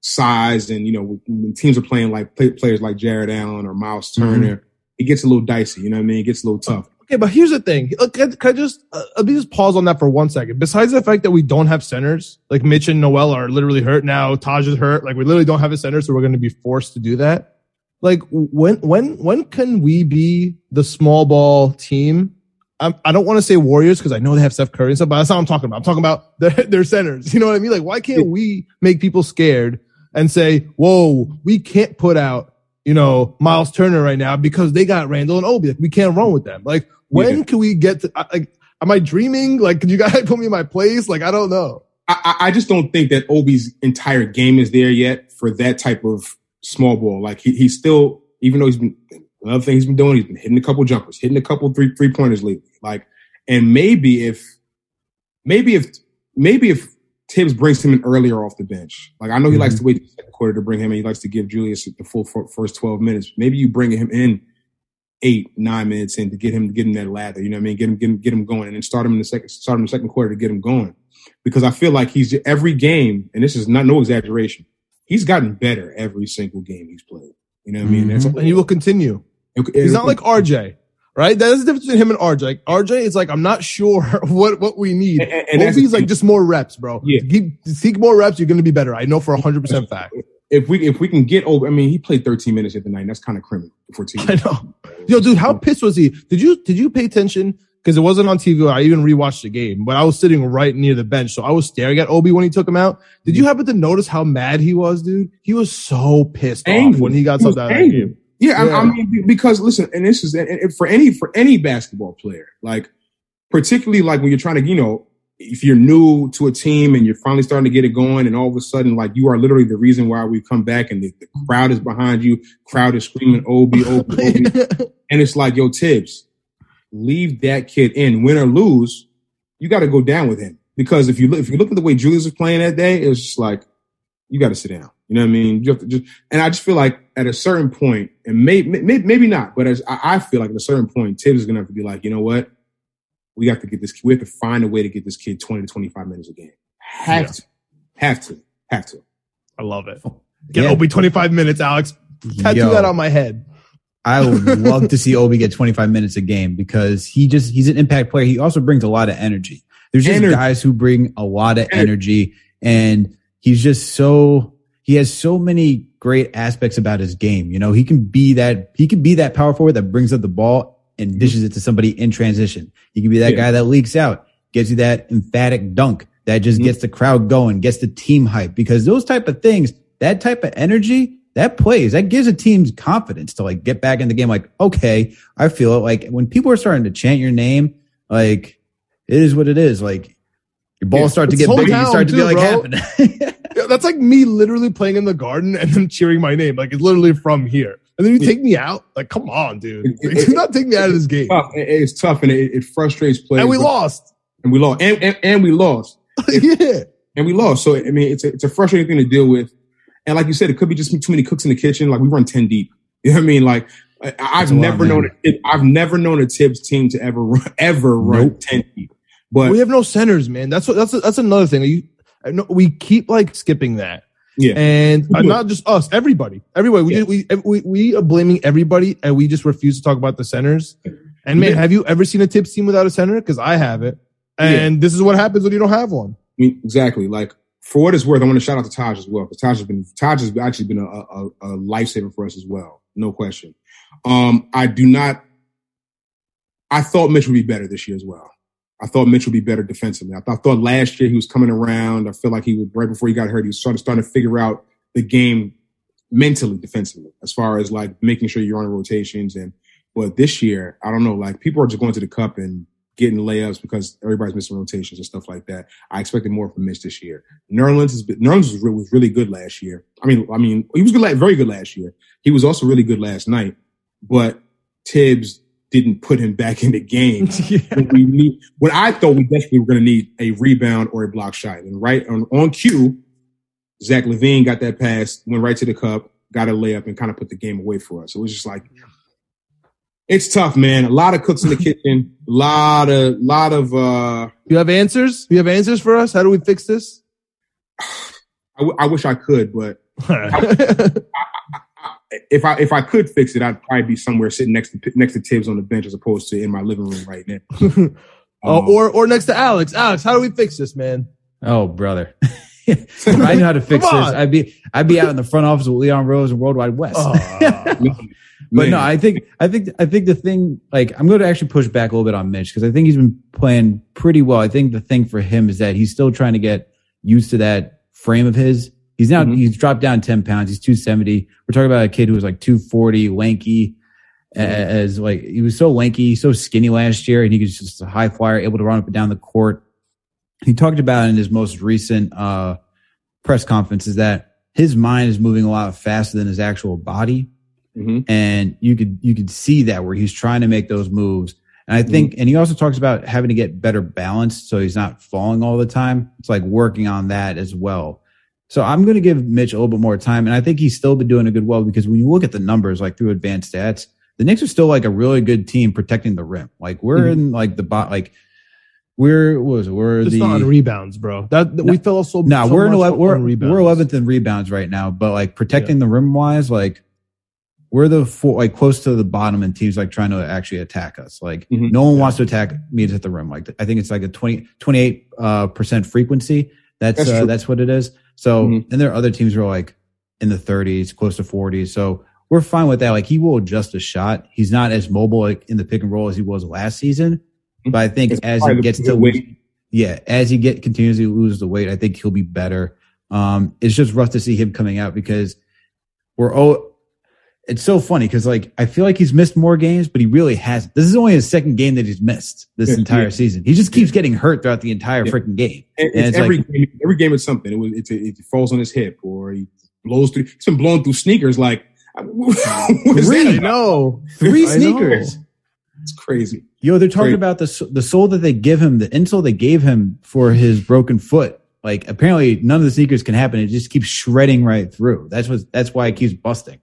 size and, you know, when- teams are playing like play, players like Jarrett Allen or Myles Turner, it gets a little dicey. You know what I mean? It gets a little tough. Okay, but here's the thing. Look, Can, can I just uh, let me just pause on that for one second? Besides the fact that we don't have centers, like Mitch and Noel are literally hurt now. Taj is hurt. Like we literally don't have a center, so we're going to be forced to do that. Like when when when can we be the small ball team? I'm, I don't want to say Warriors because I know they have Steph Curry and stuff, but that's not what I'm talking about. I'm talking about (laughs) their, their centers. You know what I mean? Like why can't we make people scared and say, "Whoa, we can't put out." You know, Myles Turner right now because they got Randle and Obi. Like, we can't run with them. Like, when Yeah. can we get to like am i dreaming like can you guys (laughs) put me in my place like i don't know I, I I just don't think that Obi's entire game is there yet for that type of small ball. Like he, he's still, even though he's been another thing he's been doing, he's been hitting a couple jumpers, hitting a couple three three pointers lately. Like, and maybe if, maybe if, maybe if Thibs brings him in earlier off the bench, like I know he likes mhm. to wait the second quarter to bring him in. He likes to give Julius the full fir- first twelve minutes. Maybe you bring him in eight, nine minutes in to get him to get him that lather. You know what I mean? Get him, get him, get him going, and then start him in the second, start him in the second quarter to get him going because I feel like he's every game, and this is not no exaggeration. He's gotten better every single game he's played. You know what I mean? Mm-hmm. That's and he will continue he's not like rj right that's the difference between him and rj like rj is like i'm not sure (laughs) what what we need And- and- like just more reps bro Yeah. Keep, seek more reps you're gonna be better i know for 100% fact if we if we can get over. I mean, he played 13 minutes at the night. That's kind of criminal for (laughs) team. I know. Yo, dude, how pissed was he? Did you did you pay attention? Because it wasn't on TV. I even rewatched the game, but I was sitting right near the bench, so I was staring at Obi when he took him out. Did you happen to notice how mad he was, dude? He was so pissed off when he got He subbed out of that game. Yeah, I, I mean, because listen, and this is and- for any for any basketball player, like particularly like when you're trying to, you know, if you're new to a team and you're finally starting to get it going, and all of a sudden, like you are literally the reason why we come back, and the, the crowd is behind you, crowd is screaming Obi, Obi, Obi, and it's like, yo, Thibs, leave that kid in, win or lose, you got to go down with him. Because if you look, if you look at the way Julius was playing that day, it's just like you got to sit down. You know what I mean? You have to just, and I just feel like at a certain point, and maybe maybe, maybe not, but as I, I feel like at a certain point, Thibs is gonna have to be like, you know what? We have to get this. We have to find a way to get this kid twenty to twenty five minutes a game. Have Yeah. to, have to, have to. I love it. (laughs) Get Yeah. Obi 25 minutes, Alex. Tattoo Yo. that on my head. I would (laughs) love to see Obi get 25 minutes a game because he just he's an impact player. He also brings a lot of energy. There's just Energy. guys who bring a lot of Energy. energy and he's just so he has so many great aspects about his game. You know, he can be that he can be that power forward that brings up the ball and dishes it to somebody in transition. He can be that Yeah. guy that leaks out, gets you that emphatic dunk that just Mhm. gets the crowd going, gets the team hype because those type of things, that type of energy, that plays, that gives a team's confidence to like get back in the game. Like, okay, I feel it. Like when people are starting to chant your name, like it is what it is. Like your balls Yeah. start to get big, you start to be like happening. (laughs) Yeah, That's like me literally playing in the garden and then cheering my name. Like it's literally from here. and then you take me out. Like, come on, dude. It- it- (laughs) do not take me out of this game. Tough. It- It's tough and it, frustrates players. And we lost. And we lost. And, and, and we lost. (laughs) yeah. And we lost. So I mean, it's a, it's a frustrating thing to deal with. And like you said, it could be just too many cooks in the kitchen. Like we run ten deep. (laughs) You know what I mean? Like I, I've a lot, never man. known a, I've never known a Thibs team to ever run, ever run Nope. ten deep. But we have no centers, man. That's what that's that's another thing. You, Know- we keep like skipping that, yeah, and uh, not just us, everybody, everybody. We, Yeah. we we we are blaming everybody, and we just refuse to talk about the centers. And man, Yeah. have you ever seen a Thibs team without a center? Because I have it. And this is what happens when you don't have one. I mean, exactly. Like for what it's worth, I want to shout out to Taj as well Taj has been Taj has actually been a, a, a lifesaver for us as well, no question. Um, I do not. I thought Mitch would be better this year as well. I thought Mitch would be better defensively. I thought, I thought last year he was coming around. I feel like he was right before he got hurt. He was starting starting to figure out the game mentally, defensively, as far as like making sure you're on rotations. And but this year, I don't know. Like people are just going to the cup and getting layups because everybody's missing rotations and stuff like that. I expected more from Mitch this year. Nerlens been, Nerlens was, re- was really good last year. I mean, I mean, he was good, very good last year. He was also really good last night, but Thibs didn't put him back in the game. (laughs) when we need, when I thought we definitely were going to need a rebound or a block shot. And right on, on cue, Zach LaVine got that pass, went right to the cup, got a layup, and kind of put the game away for us. It was just like, it's tough, man. A lot of cooks in the kitchen, a (laughs) lot of, lot of, uh, You have answers? You have answers for us? How do we fix this? (sighs) I, w- I wish I could, but (laughs) if I if I could fix it, I'd probably be somewhere sitting next to next to Thibs on the bench as opposed to in my living room right now. (laughs) oh, Um, or or next to Alex. Alex, how do we fix this, man? Oh, brother. if (laughs) (laughs) I knew how to fix this, I'd be I'd be out in the front office with Leon Rose and World Wide Wes. Oh. But no, I think I think I think the thing like I'm going to actually push back a little bit on Mitch because I think he's been playing pretty well. I think the thing for him is that he's still trying to get used to that frame of his. He's now Mhm. he's dropped down 10 pounds. He's 270. We're talking about a kid who was like 240, lanky, a- as like he was so lanky, so skinny last year, and he was just a high flyer, able to run up and down the court. He talked about in his most recent uh, press conference is that his mind is moving a lot faster than his actual body Mhm. and you could you could see that where he's trying to make those moves and i think and he also talks about having to get better balance so he's not falling all the time it's like working on that as well so i'm going to give mitch a little bit more time and i think he's still been doing a good well because when you look at the numbers like through advanced stats the Knicks are still like a really good team protecting the rim. Like we're Mhm. in like the bot, like we're what was it? We're Just the on rebounds, bro. That, that we fell so. no, so we're in much 11, we're rebounds. we're eleventh in rebounds right now, but like protecting the rim wise, like we're the four, like close to the bottom, and teams like trying to actually attack us. Like Mhm. no one wants to attack me to hit the rim. Like I think it's like a 20, 28 uh, percent frequency. That's That's uh, that's what it is. So Mhm. and there are other teams who are like in the thirties, close to forty. So we're fine with that. Like he will adjust a shot. He's not as mobile like in the pick and roll as he was last season. But I think It's as he gets the to weight. yeah, as he get continuously lose the weight, I think he'll be better. Um, it's just rough to see him coming out because we're oh, it's so funny because like I feel like he's missed more games, but he really hasn't. This is only his second game that he's missed this Yeah, entire yeah. season. He just keeps getting hurt throughout the entire Yeah. freaking game. It's it's every like- game, every game is something. It was it's a, it falls on his hip or he blows through. He's been blowing through sneakers like (laughs) Three. Know. Three sneakers. It's crazy. Yo, they're talking Great. about the the sole that they give him, the insole they gave him for his broken foot. Like apparently none of the sneakers can happen. It just keeps shredding right through. That's what that's why it keeps busting.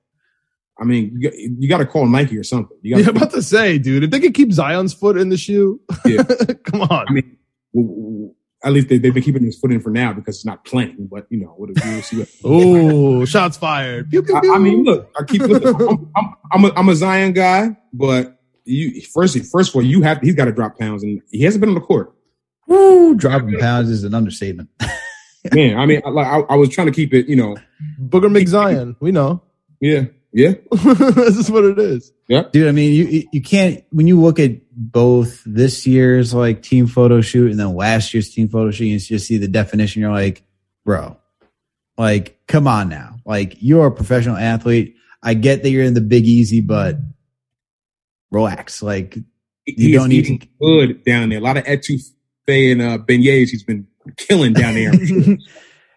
I mean, you got, you got to call Nike or something. You got Yeah, about to say, dude, if they could keep Zion's foot in the shoe, Yeah. (laughs) come on. I mean, w- w- at least they, they've been keeping his foot in for now because it's not playing. But you know, what we'll see. What, (laughs) oh, shots fired. Pew, pew, I, pew. I mean, look, I keep looking. I'm, I'm, I'm, a, I'm a Zion guy, but you first, first of all, you have he's got to drop pounds, and he hasn't been on the court. Woo, dropping pounds is an understatement. (laughs) Man, I mean, I, like I, I was trying to keep it, you know, Booger McZion. We know. yeah, yeah, (laughs) this is what it is. Yeah. Dude, I mean, you you can't when you look at both this year's like team photo shoot and then last year's team photo shoot, you just see the definition. You're like, bro, like, come on now. Like, you're a professional athlete. I get that you're in the Big Easy, but relax. Like, he don't is need eating to- good down there. A lot of etouffee and uh, beignets. He's been killing down there. (laughs)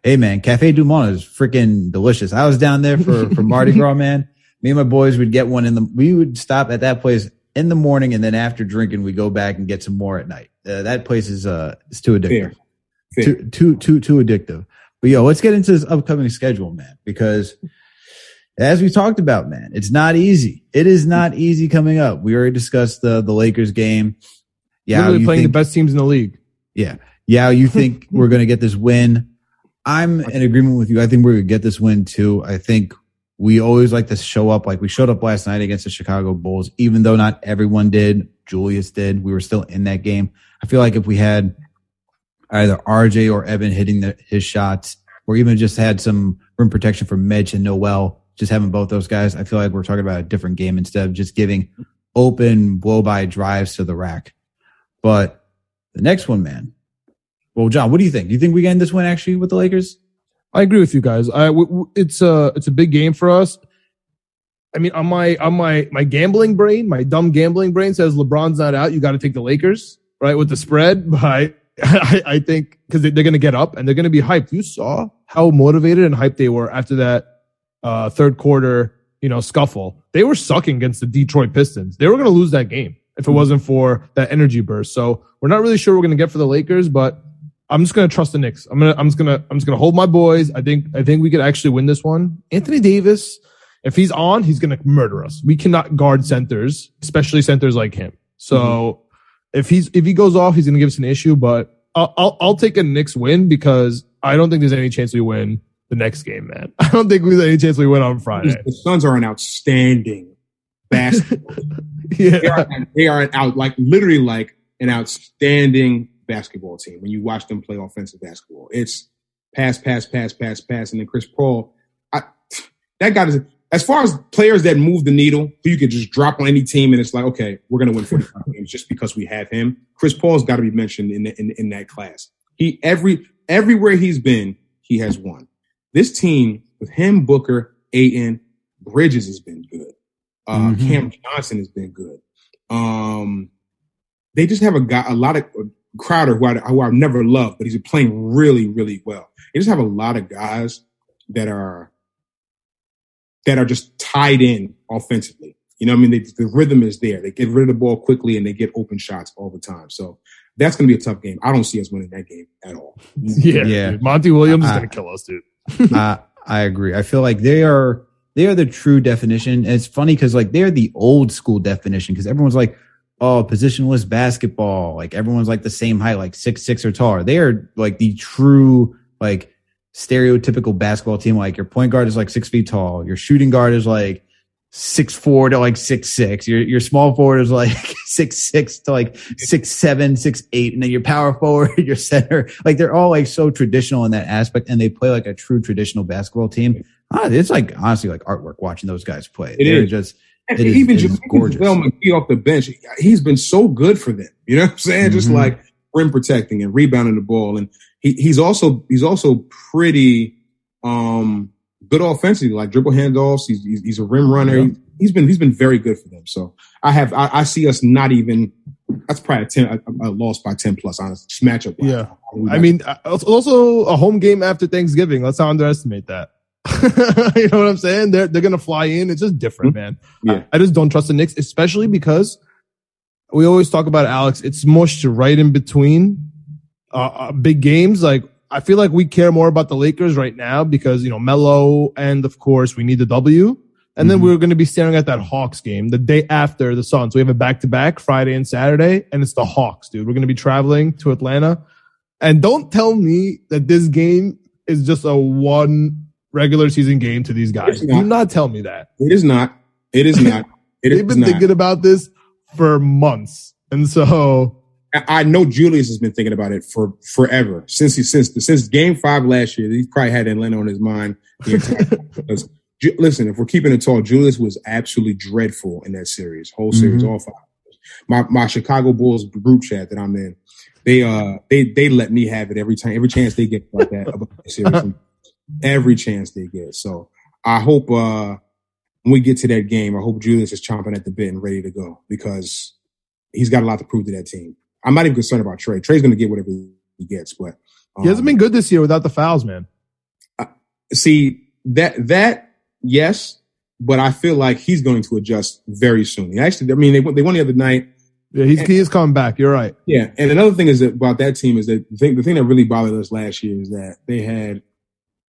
hey man, Cafe Du Monde is freaking delicious. I was down there for (laughs) for Mardi Gras, man. Me and my boys would get one in the. We would stop at that place in the morning, and then after drinking, we go back and get some more at night. Uh, that place is uh, it's too addictive. Fair. Fair. Too too too too addictive. But yo, let's get into this upcoming schedule, man, because as we talked about, man, it's not easy. It is not easy coming up. We already discussed the the Lakers game. Yeah, Literally playing think- the best teams in the league. yeah. Yeah, you think (laughs) we're going to get this win. I'm in agreement with you. I think we're going to get this win too. I think we always like to show up like we showed up last night against the Chicago Bulls, even though not everyone did. Julius did. We were still in that game. I feel like if we had either RJ or Evan hitting the, his shots, or even just had some rim protection from Mitch and Noel, just having both those guys, I feel like we're talking about a different game instead of just giving open blow by drives to the rack. But the next one, man. Well, John, what do you think? Do you think we get this win actually with the Lakers? I agree with you guys. I w- w- it's a it's a big game for us. I mean, on my on my my gambling brain, my dumb gambling brain says LeBron's not out. You got to take the Lakers, right, with the spread. (laughs) But I I, think because they, they're going to get up and they're going to be hyped. You saw how motivated and hyped they were after that uh, third quarter, you know, scuffle. They were sucking against the Detroit Pistons. They were going to lose that game if it wasn't for that energy burst. So we're not really sure we're going to get for the Lakers, but I'm just gonna trust the Knicks. I'm gonna I'm just gonna I'm just gonna hold my boys. I think I think we could actually win this one. Anthony Davis, if he's on, he's gonna murder us. We cannot guard centers, especially centers like him. So mm-hmm. if he's if he goes off, he's gonna give us an issue. But I'll, I'll I'll take a Knicks win because I don't think there's any chance we win the next game, man. (laughs) I don't think there's any chance we win on Friday. The Suns are an outstanding basketball. (laughs) they, yeah, are, they are an out like literally like an outstanding basketball team when you watch them play offensive basketball. It's pass, pass, pass, pass, pass, and then Chris Paul. I, that guy is as far as players that move the needle, who you could just drop on any team and it's like, okay, we're gonna win 45 games just because we have him. Chris Paul's got to be mentioned in, the, in in that class. He every everywhere he's been, he has won. This team with him, Booker, Ayton, Bridges has been good. Uh, Mhm. Cam Johnson has been good. Um, they just have a guy, a lot of Crowder, who, I, who I've never loved, but he's playing really, really well. They just have a lot of guys that are that are just tied in offensively. You know, what I mean, they, the rhythm is there. They get rid of the ball quickly and they get open shots all the time. So that's going to be a tough game. I don't see us winning that game at all. (laughs) yeah, Yeah. dude. Monty Williams is gonna kill us, dude. uh, I agree. I feel like they are they are the true definition. And it's funny because like they're the old school definition because everyone's like, oh, positionless basketball. Like everyone's like the same height, like six six or taller. They are like the true like stereotypical basketball team. Like your point guard is like six feet tall. Your shooting guard is like six four to like six six. Your your small forward is like (laughs) six six to like six seven, six eight, and then your power (laughs) forward, your center, like they're all like so traditional in that aspect, and they play like a true traditional basketball team. Ah, it's like honestly like artwork watching those guys play. It they're is. just It is- even it is just gorgeous. McGee off the bench, he's been so good for them. You know what I'm saying? Just Mhm. like rim protecting and rebounding the ball, and he, he's also he's also pretty um good offensively, like dribble handoffs. He's he's, he's a rim runner. Yeah. He's been he's been very good for them. So I have I, I see us not even. That's probably a ten a, a loss by ten plus. Honestly, just matchup. Yeah. I mean, uh, also a home game after Thanksgiving. Let's not underestimate that. (laughs) you know what I'm saying? They're they're gonna fly in. It's just different, man. Yeah. I, I just don't trust the Knicks, especially because we always talk about Alex. It's mushed right in between uh, uh, big games. Like I feel like we care more about the Lakers right now because you know Melo, and of course we need the W. And then Mhm. we're going to be staring at that Hawks game the day after the Suns. We have a back to back Friday and Saturday, and it's the Hawks, dude. We're going to be traveling to Atlanta. And don't tell me that this game is just a one regular season game to these guys. Do not tell me that. it is not. It is not. (laughs) It is They've been not. thinking about this for months. And so, I know Julius has been thinking about it for forever since he since since Game Five last year. He probably had Atlanta on his mind the (laughs) entire time. Because, listen, if we're keeping it tall, Julius was absolutely dreadful in that series, whole series, all five. My my Chicago Bulls group chat that I'm in, they uh they they let me have it every time, every chance they get about that about that series, (laughs) every chance they get. So I hope uh when we get to that game, I hope Julius is chomping at the bit and ready to go because he's got a lot to prove to that team. I'm not even concerned about Trae. Trae's going to get whatever he gets, but um, he hasn't been good this year without the fouls, man. see that that yes, but I feel like he's going to adjust very soon. Actually, I mean, they won- they won the other night. Yeah, he's he is coming back. You're right. Yeah, and another thing is that about that team is that the thing, the thing that really bothered us last year is that they had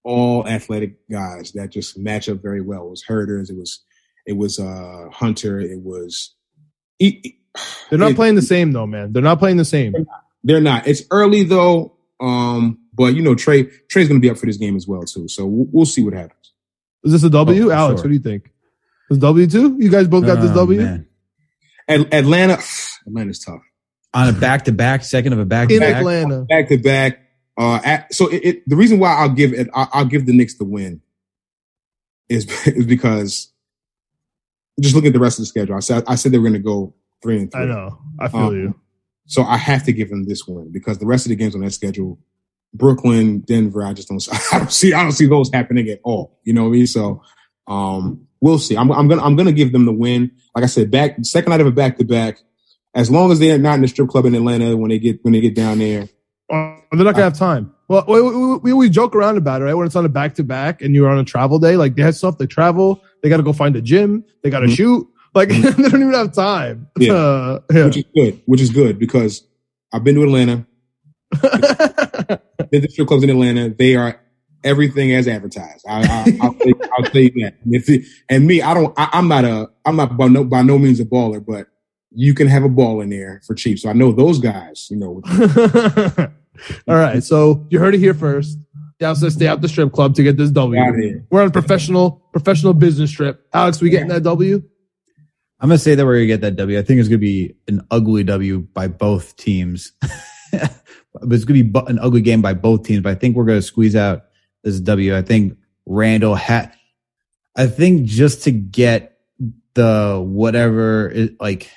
all athletic guys that just match up very well. It was Huerter, it was it was uh Hunter, it was. (sighs) They're not it- playing the same though, man. They're not playing the same. They're not. It's early though, um, but you know Trae Trae's going to be up for this game as well too. So we'll, we'll see what happens. Is this a W, Oh, Alex? sure. What do you think? Is W two? You guys both got this Oh, W man. At, Atlanta, (sighs) Atlanta's tough. on a back to back, second of a back to in back. Atlanta. back to back. Uh, at, so it, it, the reason why I'll give it, I, I'll give the Knicks the win is, (laughs) is because just looking at the rest of the schedule. I said I said they were going to go three and three. I know. I feel Um, you. So I have to give them this win because the rest of the games on that schedule, Brooklyn, Denver, I just don't, (laughs) I don't see, I don't see those happening at all. You know what I mean? So, um, we'll see. I'm, I'm gonna, I'm gonna give them the win. Like I said, back second night of a back to back. As long as they're not in the strip club in Atlanta when they get when they get down there, They're not gonna have time. Well, we, we, we always joke around about it, right? When it's on a back to back and you're on a travel day, like they have stuff. They travel. They got to go find a gym. They got to Mhm. shoot. Like (laughs) they don't even have time. (laughs) Yeah. Uh, yeah. which is good, which is good because I've been to Atlanta, (laughs) been to strip clubs in Atlanta. They are everything as advertised. I, I, I'll, say, I'll say that. And, it, and me, I don't. I, I'm not a. I'm not by no by no means a baller, but you can have a ball in there for cheap. So I know those guys. You know, All right. So you heard it here first. Down says stay out the strip club to get this W. We're on a professional professional business trip. Alex, we getting that W? I'm gonna say that we're gonna get that W. I think it's gonna be an ugly W by both teams. (laughs) but it's gonna be an ugly game by both teams. But I think we're gonna squeeze out this W. I think Randle had. I think just to get the whatever it, like,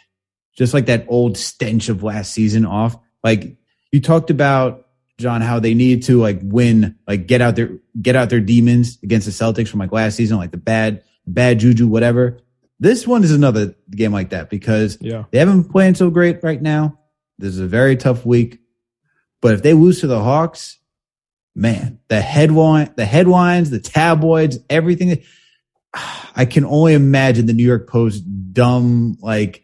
just like that old stench of last season off. Like you talked about John, how they needed to like win, like get out their get out their demons against the Celtics from like last season, like the bad bad juju, whatever. This one is another game like that because Yeah. they haven't been playing so great right now. This is a very tough week. But if they lose to the Hawks, man, the headline, the headlines, the tabloids, everything. (sighs) I can only imagine the New York Post dumb, like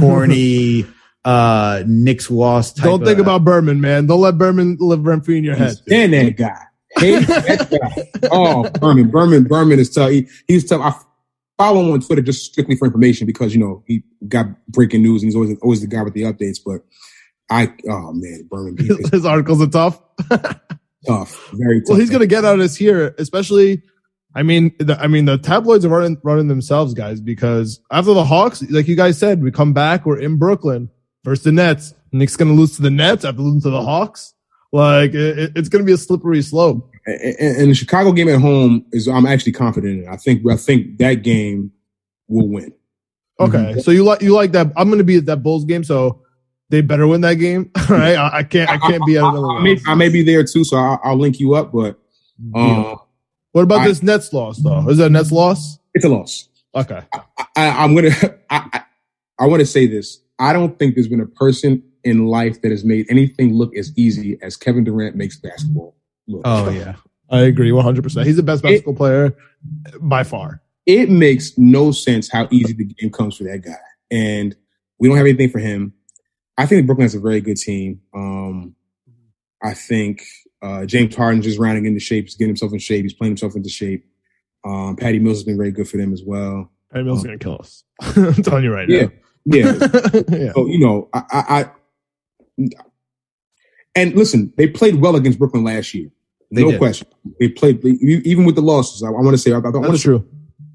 corny, (laughs) uh, Knicks loss. Type Don't think of- about Berman, man. Don't let Berman live rent free in your head. Stand that guy. Hate that guy. Oh, Berman, Berman, Berman is tough. He, he's tough. I follow him on Twitter just strictly for information because you know he got breaking news and he's always always the guy with the updates. But I, oh man, Berman, (laughs) His articles are tough. (laughs) tough, very tough. Well, he's gonna get out of this here, especially. I mean, the, I mean, the tabloids are running running themselves, guys. Because after the Hawks, like you guys said, we come back. We're in Brooklyn versus the Nets. Knicks gonna lose to the Nets after losing to the Hawks. Like it, it- it's gonna be a slippery slope. and, and the Chicago game at home is I'm actually confident in it. I think I think that game will win. Okay, so you like you like that? I'm gonna be at that Bulls game, so they better win that game, (laughs) right? I, I can't I can't be at another. I, I, may. I may be there too, so I'll, I'll link you up. But uh, What about I- this Nets loss though? Is that a Nets loss? it's a loss. Okay. I, I'm gonna. (laughs) I, I, I want to say this. I don't think there's been a person in life that has made anything look as easy as Kevin Durant makes basketball look. Oh yeah. I agree 100%. He's the best basketball player by far. It makes no sense how easy the game comes for that guy, and we don't have anything for him. I think Brooklyn has a very good team. Um, I think uh, James Harden's just rounding into shape. He's getting himself in shape. He's playing himself into shape. Um, Patty Mills has been very good for them as well. Patty Mills is going to kill us. (laughs) I'm telling you right yeah. now. (laughs) yeah. So you know, I, I, I and listen, they played well against Brooklyn last year. They no did. question. They played they- even with the losses. I, I want to say I, I want to true.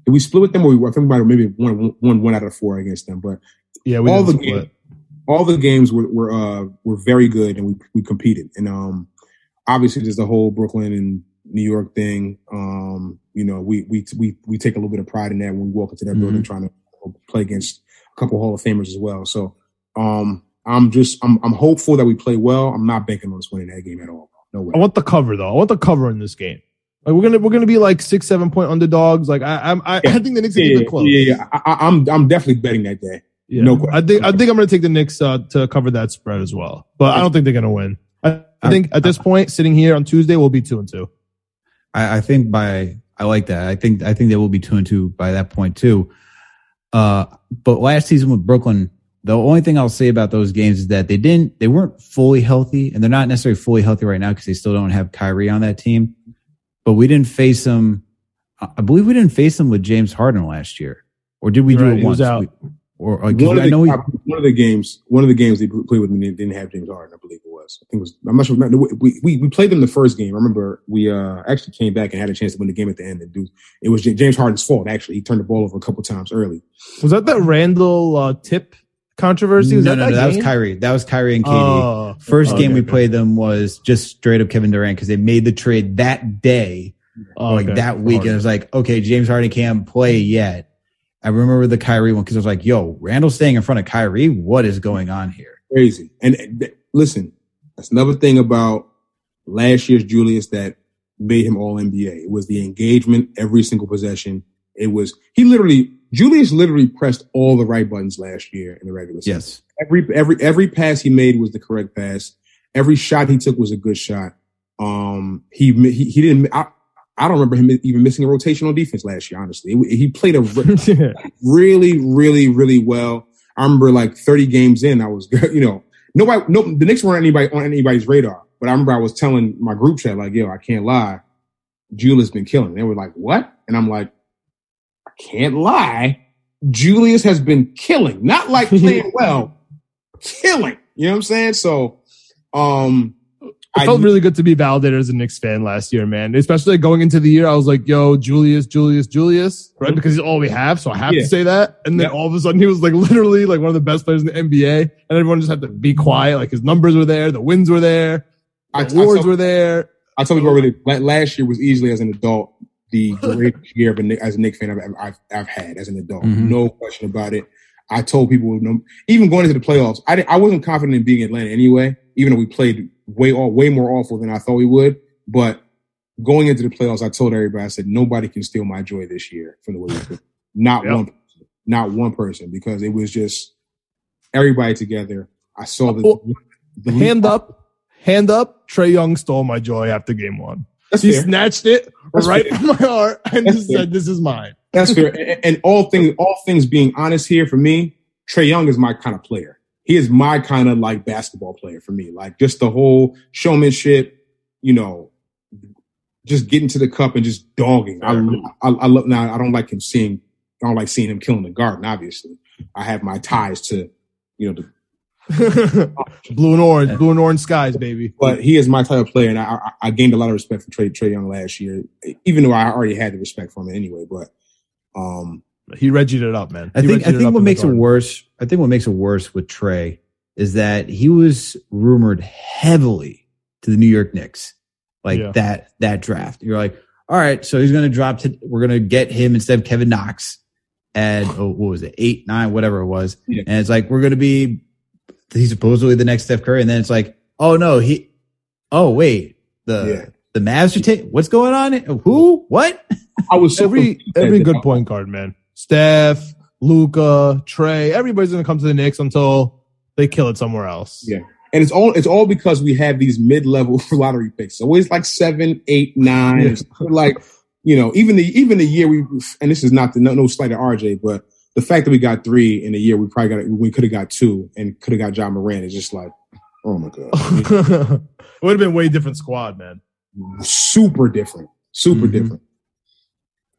Did we split with them, or we, I think we maybe one, one, one out of four against them. But Yeah, we all the games, all the games were were uh, were very good, and we we competed. And um, obviously, there's the whole Brooklyn and New York thing. Um, you know, we we we we take a little bit of pride in that when we walk into that building trying to play against a couple Hall of Famers as well. So, um, I'm just I'm I'm hopeful that we play well. I'm not banking on us winning that game at all. No way. I want the cover though. I want the cover in this game. Like we're gonna we're gonna be like six seven point underdogs. Like I I'm, I, I think the Knicks are yeah, keep yeah, close. yeah, yeah. I, I- I'm I'm definitely betting that day. Yeah. No question. I think I think I'm gonna take the Knicks uh, to cover that spread as well. But I don't think they're gonna win. I, I think at this point, sitting here on Tuesday, we'll be two and two. I, I think by I like that. I think I think they will be two and two by that point too. Uh, but last season with Brooklyn, the only thing I'll say about those games is that they didn't they weren't fully healthy, and they're not necessarily fully healthy right now because they still don't have Kyrie on that team. But we didn't face them. I believe we didn't face them with James Harden last year, or did we do Right, it once? out. We- or like, One of, I the, know we, one of the games, one of the games they played with me didn't have James Harden. I believe it was. I think it was. I'm not sure. We we, we played them the first game. I remember we uh actually came back and had a chance to win the game at the end. And do it was James Harden's fault. Actually, he turned the ball over a couple times early. Was that that Randle uh, tip controversy? no, Was no, that no, that, that was game? Kyrie. That was Kyrie and KD. Oh, First okay, game we okay. played them was just straight up Kevin Durant because they made the trade that day, Oh, like okay. that week, and it was like, okay, James Harden can't play yet. I remember the Kyrie one because I was like, yo, Randle staying in front of Kyrie. What is going on here? Crazy. And uh, th- listen, that's another thing about last year's Julius that made him all NBA. It was the engagement every single possession. It was he literally Julius literally pressed all the right buttons last year in the regular season. Yes. every every every pass he made was the correct pass. Every shot he took was a good shot. Um, he he, he didn't. I, I don't remember him even missing a rotation on defense last year. Honestly, he played a re- (laughs) really, really, really well. I remember like 30 games in, I was (laughs) you know nobody, no, the Knicks weren't anybody on anybody's radar. But I remember I was telling my group chat like, yo, I can't lie, Julius has been killing. They were like, what? And I'm like, I can't lie. Julius has been killing, not like playing (laughs) well, killing. You know what I'm saying? So, um, It felt really good to be validated as a Knicks fan last year, man. Especially going into the year, I was like, "Yo, Julius, Julius, Julius," right? Mhm. Because he's all we have, so I have Yeah. to say that. And then Yeah. all of a sudden, he was like (laughs) literally like one of the best players in the NBA, and everyone just had to be quiet. Like his numbers were there, the wins were there, I, the awards were there. I told people already. la- Last year was easily as an adult the (laughs) greatest year of a as a Knicks fan I've, I've, I've had as an adult. Mhm. No question about it. I told people, even going into the playoffs, I, didn't- I wasn't confident in being Atlanta anyway, even though we played way all, way more awful than I thought we would. But going into the playoffs, I told everybody, I said, nobody can steal my joy this year from the way we played. (laughs) Not Yep. one person. Not one person, because it was just everybody together. I saw the, Well, the Hand up, hand up. Trae Young stole my joy after game one. That's He fair. snatched it That's right fair. from my heart and That's just fair. said, "This is mine." That's fair. (laughs) And, and all things, all things being honest here for me, Trae Young is my kind of player. He is my kind of like basketball player for me. Like just the whole showmanship, you know, just getting to the cup and just dogging. I, I, I love now. I don't like him seeing. I don't like seeing him killing the garden. Obviously, I have my ties to, you know, the, (laughs) blue and orange, blue and orange skies, baby. but he is my type of player, and I, I, I gained a lot of respect for Trae, Trae Young last year, even though I already had the respect for him anyway. But um, He regied it up, man. I He think I think what makes it worse. I think what makes it worse with Trae is that he was rumored heavily to the New York Knicks, like Yeah. that that draft. You're like, all right, so he's going to drop. To, we're going to get him instead of Kevin Knox at oh, what was it, eight, nine, whatever it was, Yeah. and it's like we're going to be. He's supposedly the next Steph Curry, and then it's like, oh no, he. Oh wait, the Yeah. the Mavs are taking. What's going on? Who? What? I was so every every good point guard, man. Steph, Luka, Trae, everybody's gonna come to the Knicks until they kill it somewhere else. Yeah. And it's all it's all because we have these mid level (laughs) lottery picks. Always like seven, eight, nine. Like you know, even the even the year we and this is not the no, no slight at RJ, but the fact that we got three in a year, we probably got we could have got two and could have got Ja Morant is just like, oh my god, (laughs) it would have been way different squad, man. super different, super Mhm. different.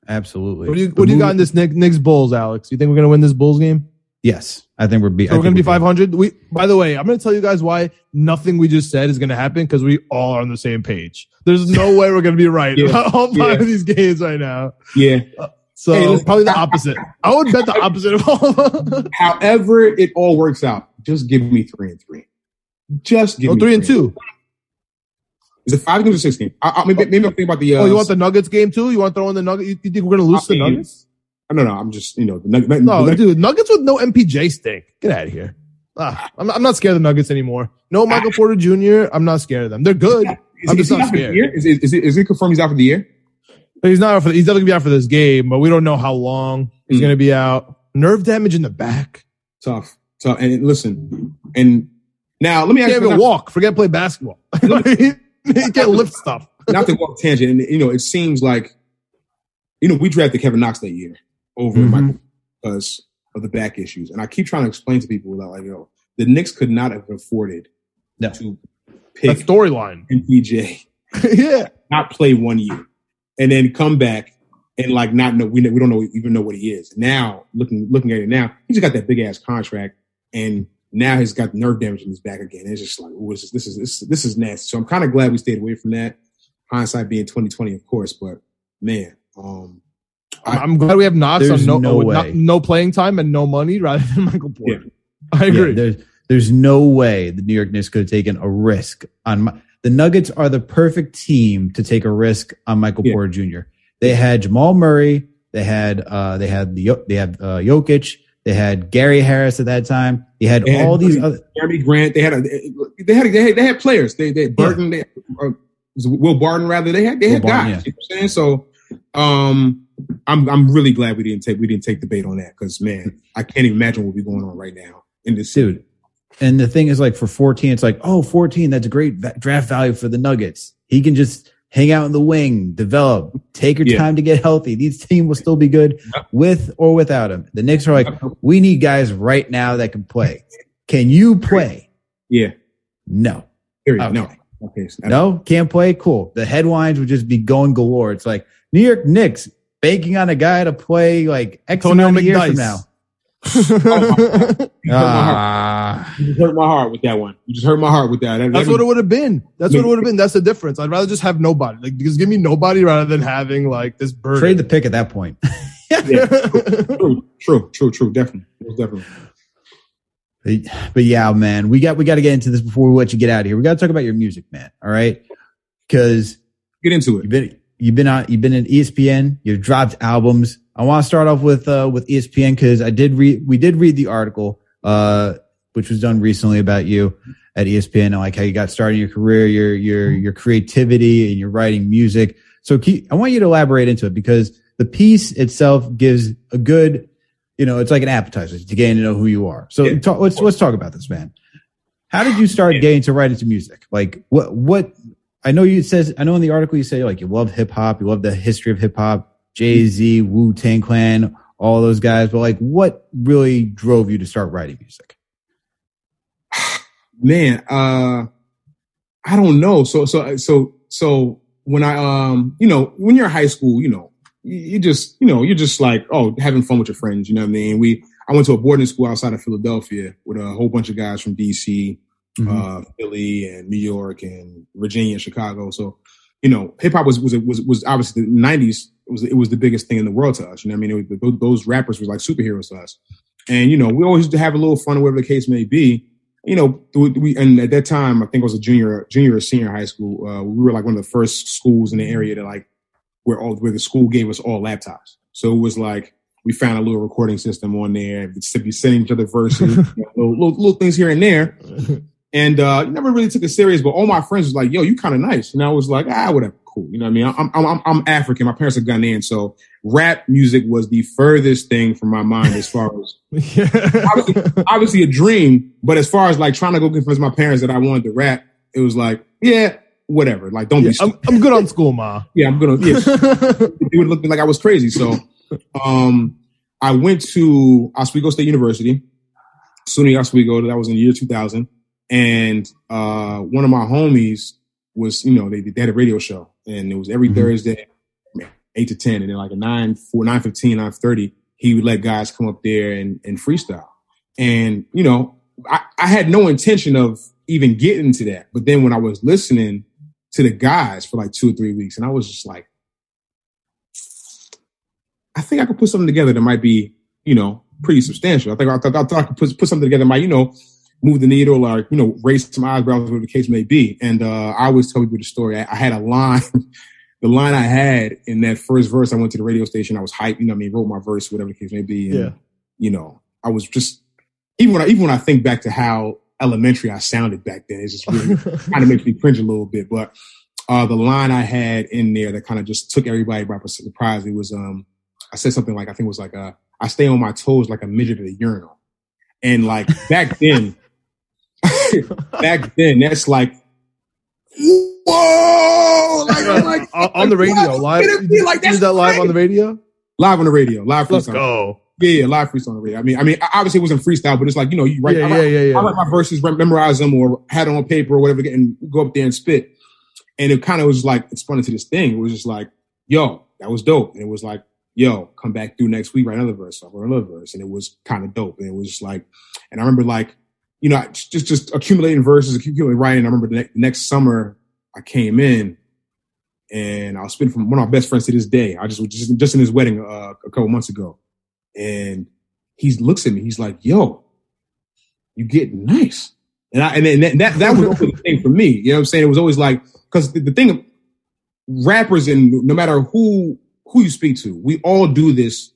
Absolutely. What do you what do you got in this Knicks, Knicks Bulls, Alex? You think we're gonna win this Bulls game? Yes, I think we're be. So we're gonna be 500. We by the way, I'm gonna tell you guys why nothing we just said is gonna happen because we all are on the same page. There's no (laughs) way we're gonna be right Yeah. about all five Yeah. of these games right now. Yeah. Uh, so Hey, probably the opposite. I would bet the (laughs) opposite of all. However, it all works out. Just give me three and three. Just give oh, me three and two. Is it five games or six games? I, I, maybe, maybe I'm thinking about the. Uh, Oh, you want the Nuggets game too? You want to throw in the Nuggets? You, you think we're gonna lose I the Nuggets? No, no, I'm just you know the, Nug- the, No, the, dude, Nuggets with no MPJ stink. Get out of here. Ah, I'm, I'm not scared of the Nuggets anymore. No Michael Porter Jr. I'm not scared of them. They're good. Is, I'm is just he not out for the scared. Is, is, is, it, is it confirmed he's out for the year? He's not out for. He's definitely gonna be out for this game, but we don't know how long he's Mm. gonna be out. Nerve damage in the back. Tough, tough. And listen, and now let me ask can't you even walk. Forget play basketball. (laughs) he (laughs) can't lift stuff. not to go off tangent. And you know, it seems like you know, we drafted Kevin Knox that year over Mhm. Michael because of the back issues. And I keep trying to explain to people that like, yo, the Knicks could not have afforded No. to pick storyline. and MPJ, (laughs) yeah. not play one year, and then come back and like not know we we don't know even know what he is. Now looking looking at it now, he just got that big ass contract, and now he's got nerve damage in his back again. It's just like, oh, this is this is this, this is nasty. So I'm kind of glad we stayed away from that. Hindsight being 2020, of course, but man, um, I- I'm glad we have Knox There's on no no way. not- no playing time and no money rather than (laughs) Michael Porter. I Yeah, agree. there's there's no way the New York Knicks could have taken a risk on my, the Nuggets are the perfect team to take a risk on Michael Yeah. Porter Jr. They had Jamal Murray, they had uh they had the Yo- they had uh, Jokic, they had Gary Harris at that time. They had They had all these other Jerami Grant. They had a, they had they had, they had players. They they Burton. They, uh, Will Barton rather. They had they had Barton, guys. You know what I'm saying so. Um, I'm I'm really glad we didn't take we didn't take the bait on that because man, I can't even imagine what we're going on right now in this dude. And the thing is, like for 14, it's like, oh, 14, that's a great draft value for the Nuggets. He can just hang out in the wing, develop, take your Yeah. time to get healthy. These team will still be good with or without him. The Knicks are like, we need guys right now that can play. Can you play? Yeah. No. Period. Okay. No. Okay. No, can't play. Cool. The headlines would just be going galore. It's like New York Knicks banking on a guy to play like X Antonio amount of years from McDice. Now. You hurt, my heart. Ah, you just hurt my heart with that one. You just hurt my heart with that. That- That's that what it would have been. That's what it would have been. That's the difference. I'd rather just have nobody. Like just give me nobody rather than having like this bird. trade the pick at that point. (laughs) yeah, true, true, true, true. Definitely, definitely. But, but yeah, man, we got we got to get into this before we let you get out of here. We got to talk about your music, man. All right, because Get into you've it. been you've been on you've been in ESPN. You've dropped albums. I want to start off with uh with ESPN because I did read we did read the article uh which was done recently about you at ESPN and like how you got started in your career, your your your creativity and your writing music. So keep, I want you to elaborate into it because the piece itself gives a good, you know, it's like an appetizer to getting to know who you are. So Yeah. talk, let's let's talk about this, man. How did you start Yeah. getting to write into music? Like what what I know you says I know in the article you say like you love hip hop, you love the history of hip hop, Jay Z, Wu Tang Clan, all those guys. But like, what really drove you to start writing music? (sighs) man uh i don't know so so so so when i um you know when you're in high school you know you, just you know you're just like oh having fun with your friends you know what i mean we i went to a boarding school outside of philadelphia with a whole bunch of guys from dc Mm-hmm. uh philly and new york and virginia and chicago so you know hip hop was was was was obviously the 90s it was it was the biggest thing in the world to us you know what i mean it was, those, those rappers were like superheroes to us and you know we always used to have a little fun whatever the case may be you know, we, we and at that time, I think I was a junior, junior or senior high school. Uh, we were like one of the first schools in the area to like where all where the school gave us all laptops. So it was like we found a little recording system on there to be sending each other verses, (laughs) you know, little, little, little things here and there. (laughs) And uh, never really took it serious. But all my friends was like, "Yo, you kind of nice," and I was like, "Ah, whatever, cool." You know what I mean? I'm I'm I'm, African. My parents are Ghanaian, so rap music was the furthest thing from my mind as far as (laughs) yeah. obviously, obviously a dream, but as far as like trying to go convince my parents that I wanted to rap, it was like, yeah, whatever. Like, don't Yeah, be I'm. I'm good on school, ma. yeah, I'm gonna. Yeah, (laughs) it would look like I was crazy. So, um, I went to Oswego State University, SUNY Oswego. That was in the year 2000, and uh, one of my homies was, you know, they, they had a radio show, and it was every Mhm. Thursday, eight to ten, and then like a nine, four, nine fifteen, nine thirty, he would let guys come up there and, and freestyle. And you know, I, I had no intention of even getting to that, but then when I was listening to the guys for like two or three weeks, and I was just like, I think I could put something together that might be, you know, pretty substantial. I think I thought, I thought I could put, put something together that might, you know, move the needle or, you know, raise some eyebrows, whatever the case may be. And uh, I always tell people the story. I, I had a line, (laughs) the line I had in that first verse, I went to the radio station. I was hyped, you know what I mean, wrote my verse, whatever the case may be. And, Yeah. you know, I was just, even when I, even when I think back to how elementary I sounded back then, it's just really (laughs) kind of makes me cringe a little bit. But uh, the line I had in there that kind of just took everybody by surprise, it was, um, I said something like, I think it was like, uh, I stay on my toes like a midget at a urinal. And like back then, (laughs) back then, that's like, whoa, like, like on, the radio, live. It'd be like, Is that's that live on the radio? live on the radio, live Let's freestyle. go. Yeah, yeah, live freestyle on the radio. I mean, I mean, obviously it wasn't freestyle, but it's like you know, you write. yeah, I, yeah, yeah, yeah. I write my verses, memorize them, or had it on paper or whatever, and go up there and spit. And it kind of was like it's funny to this thing. It was just like, yo, that was dope, and it was like, yo, come back through next week, write another verse, or another verse, and it was kind of dope. And it was just like, and I remember like, you know, just just accumulating verses, accumulating writing. I remember the ne- next summer I came in. And I was spitting from one of my best friends to this day. I just was just, just in his wedding uh, a couple months ago, and he looks at me. He's like, "Yo, you get nice." And I and then that that, that was the thing for me. You know what I'm saying? It was always like because the, the thing, rappers and no matter who who you speak to, we all do this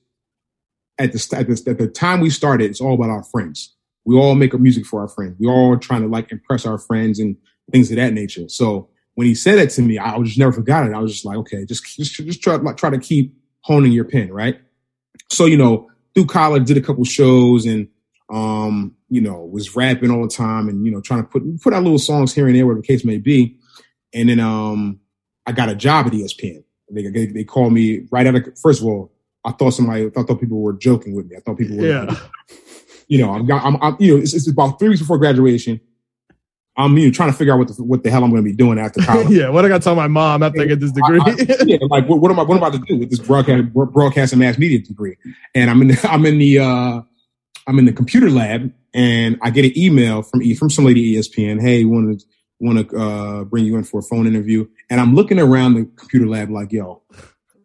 at the at the, at the time we started. It's all about our friends. We all make up music for our friends. We all trying to like impress our friends and things of that nature. So when he said that to me, I was just never forgot it. I was just like, okay, just just, just try like, try to keep honing your pen, right? So you know, through college, did a couple shows and um, you know, was rapping all the time and you know, trying to put put out little songs here and there, whatever the case may be. And then um, I got a job at ESPN. They they, they called me right out of first of all. I thought somebody, I thought people were joking with me. I thought people were, Yeah. You know, I'm, I'm, I'm you know, it's, it's about three weeks before graduation. I'm you know, trying to figure out what the what the hell I'm going to be doing after (laughs) college. yeah. What I got to tell my mom after I get this degree? I- I- yeah, like what, what am I what am I to do with this broadcast broadcast and mass media degree? And I'm in the, (laughs) I'm in the uh, I'm in the computer lab, and I get an email from from some lady ESPN. Hey, want to want to uh, bring you in for a phone interview? And I'm looking around the computer lab like, yo,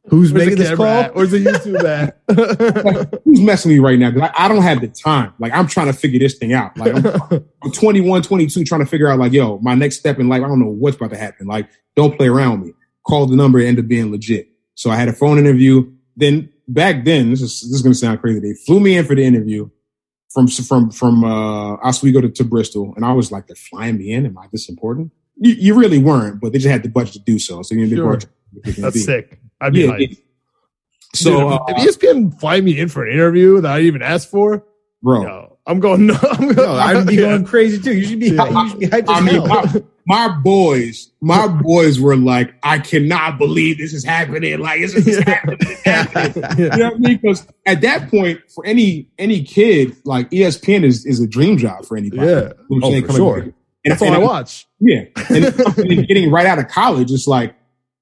Who's Where's making this call? at? Where's the YouTube at? (laughs) who's messing with me right now? Because I, I don't have the time. Like I'm trying to figure this thing out. Like I'm, (laughs) I'm 21, 22, trying to figure out like, yo, my next step in life. I don't know what's about to happen. Like, don't play around with me. Call the number, it ended up being legit. So I had a phone interview. Then back then, this is this is gonna sound crazy. They flew me in for the interview from from from uh Oswego to, to Bristol, and I was like, they're flying me in. Am I this important? You, you really weren't, but they just had the budget to do so. So you know, they Sure. brought you- That's (laughs) sick. I'd be Yeah, hyped. yeah. So, Dude, uh, if, if ESPN fly me in for an interview that I even asked for, bro, yo, I'm going. No, (laughs) I'm going. No, I'd be yeah. going crazy too. You should be, Yeah. you should be hyped I as mean, hell. my, my boys, my boys were like, I cannot believe this is happening. Like, this is (laughs) happening. It's happening. (laughs) You know what I mean? Because at that point, for any any kid, like ESPN is is a dream job for anybody. Yeah. You know what I'm Oh, for sure. And, That's all and I I'm- watch. Yeah, and then getting right out of college, it's like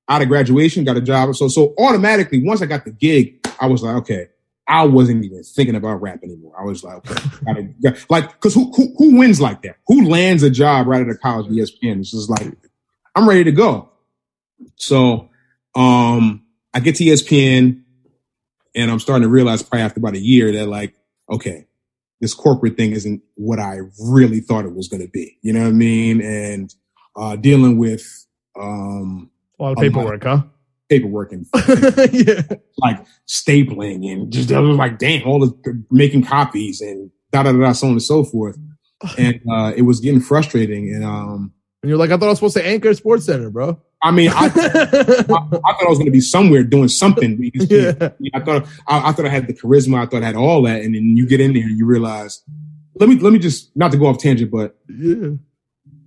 out of graduation, got a job. So so automatically, once I got the gig, I was like, okay. I wasn't even thinking about rap anymore. I was like, okay, gotta, (laughs) got- like, because who, who who wins like that? Who lands a job right out of college? ESPN. It's just like, I'm ready to go. So, um, I get to ESPN, and I'm starting to realize probably after about a year that like, okay, this corporate thing isn't what I really thought it was going to be. You know what I mean? And uh, dealing with um, A lot of lot. paperwork, huh? paperwork and (laughs) yeah. like stapling and just I was like, damn, all the making copies and da da da so on and so forth. (laughs) And uh, it was getting frustrating. And um, And you're like, I thought I was supposed to anchor Sports Center, bro. I mean, I, (laughs) I, I thought I was going to be somewhere doing something. yeah. I thought I, I thought I had the charisma. I thought I had all that, and then you get in there and you realize. Let me let me just not to go off tangent, but Yeah.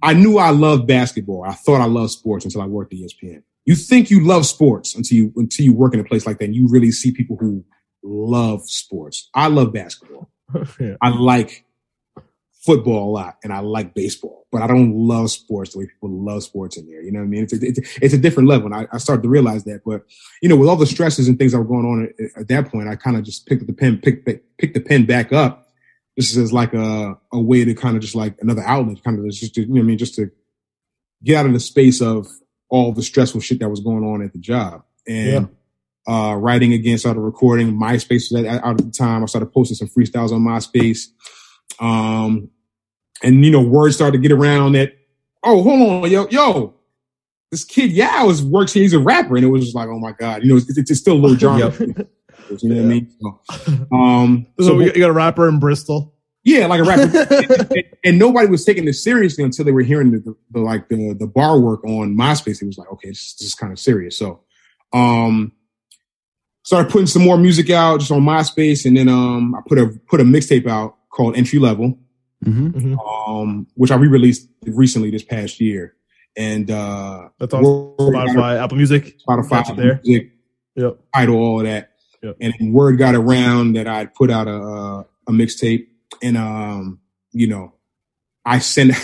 I knew I loved basketball. I thought I loved sports until I worked at ESPN. You think you love sports until you until you work in a place like that and you really see people who love sports. I love basketball. (laughs) yeah. I like football a lot and I like baseball, but I don't love sports the way people love sports in there. You know what I mean? It's a, it's a, it's a different level. And I, I started to realize that, but you know, with all the stresses and things that were going on at, at that point, I kind of just picked up the pen, picked, picked the pen back up. This is like a, a way to kind of just like another outlet, kind of just to, you know what I mean? Just to get out of the space of all the stressful shit that was going on at the job. And, uh, writing again, started recording. MySpace was at, out at the time. I started posting some freestyles on MySpace. Um, and you know, word started to get around that, oh, hold on, yo, yo, this kid yeah, is works here, he's a rapper. And it was just like, oh my God, you know, it's, it's still a little (laughs) jarring. (laughs) You know what I mean? So, um, (laughs) So, so we, you got a rapper in Bristol. yeah, like a rapper. (laughs) and, and nobody was taking this seriously until they were hearing the, the, the like the the bar work on MySpace. It was like, okay, this, this is kind of serious. So, um, started putting some more music out just on MySpace, and then um, I put a put a mixtape out called Entry Level, Mhm. um, which I re-released recently this past year. and uh, That's on Spotify, Apple Music. Spotify, Got there. music, Yep. title, all of that. Yep. And word got around that I'd put out a a, a mixtape, and um, you know, I sent. (laughs)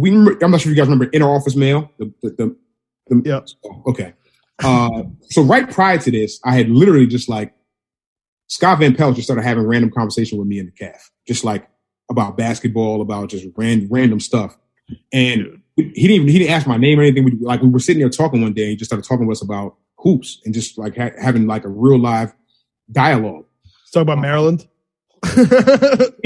We, remember- I'm not sure if you guys remember Inner Office Mail. The, the, the, the Yep. Okay. Uh, so right prior to this, I had literally just like Scott Van Pelt just started having random conversation with me in the calf, just like about basketball, about just ran, random stuff. And he didn't even, he didn't ask my name or anything. We, like we were sitting there talking one day, and he just started talking to us about hoops and just like ha- having like a real live dialogue. Let's talk about Maryland. (laughs)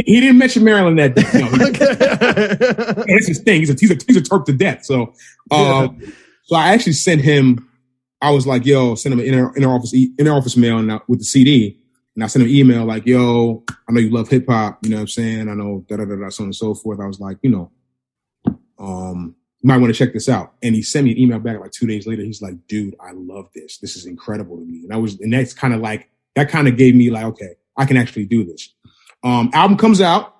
He didn't mention Maryland that day. No, (laughs) okay. that's his thing. He's a he's a he's a Terp to death. So, um, so I actually sent him. I was like, "Yo, send him an inner, inner office e- inner office mail and, uh, with the CD." And I sent him an email like, "Yo, I know you love hip hop. You know what I'm saying? I know da da da da so on and so forth." I was like, you know, um, you might want to check this out. And he sent me an email back like two days later. He's like, "Dude, I love this. This is incredible to me." And I was, and that's kind of like that kind of gave me like, okay, I can actually do this. Um, album comes out,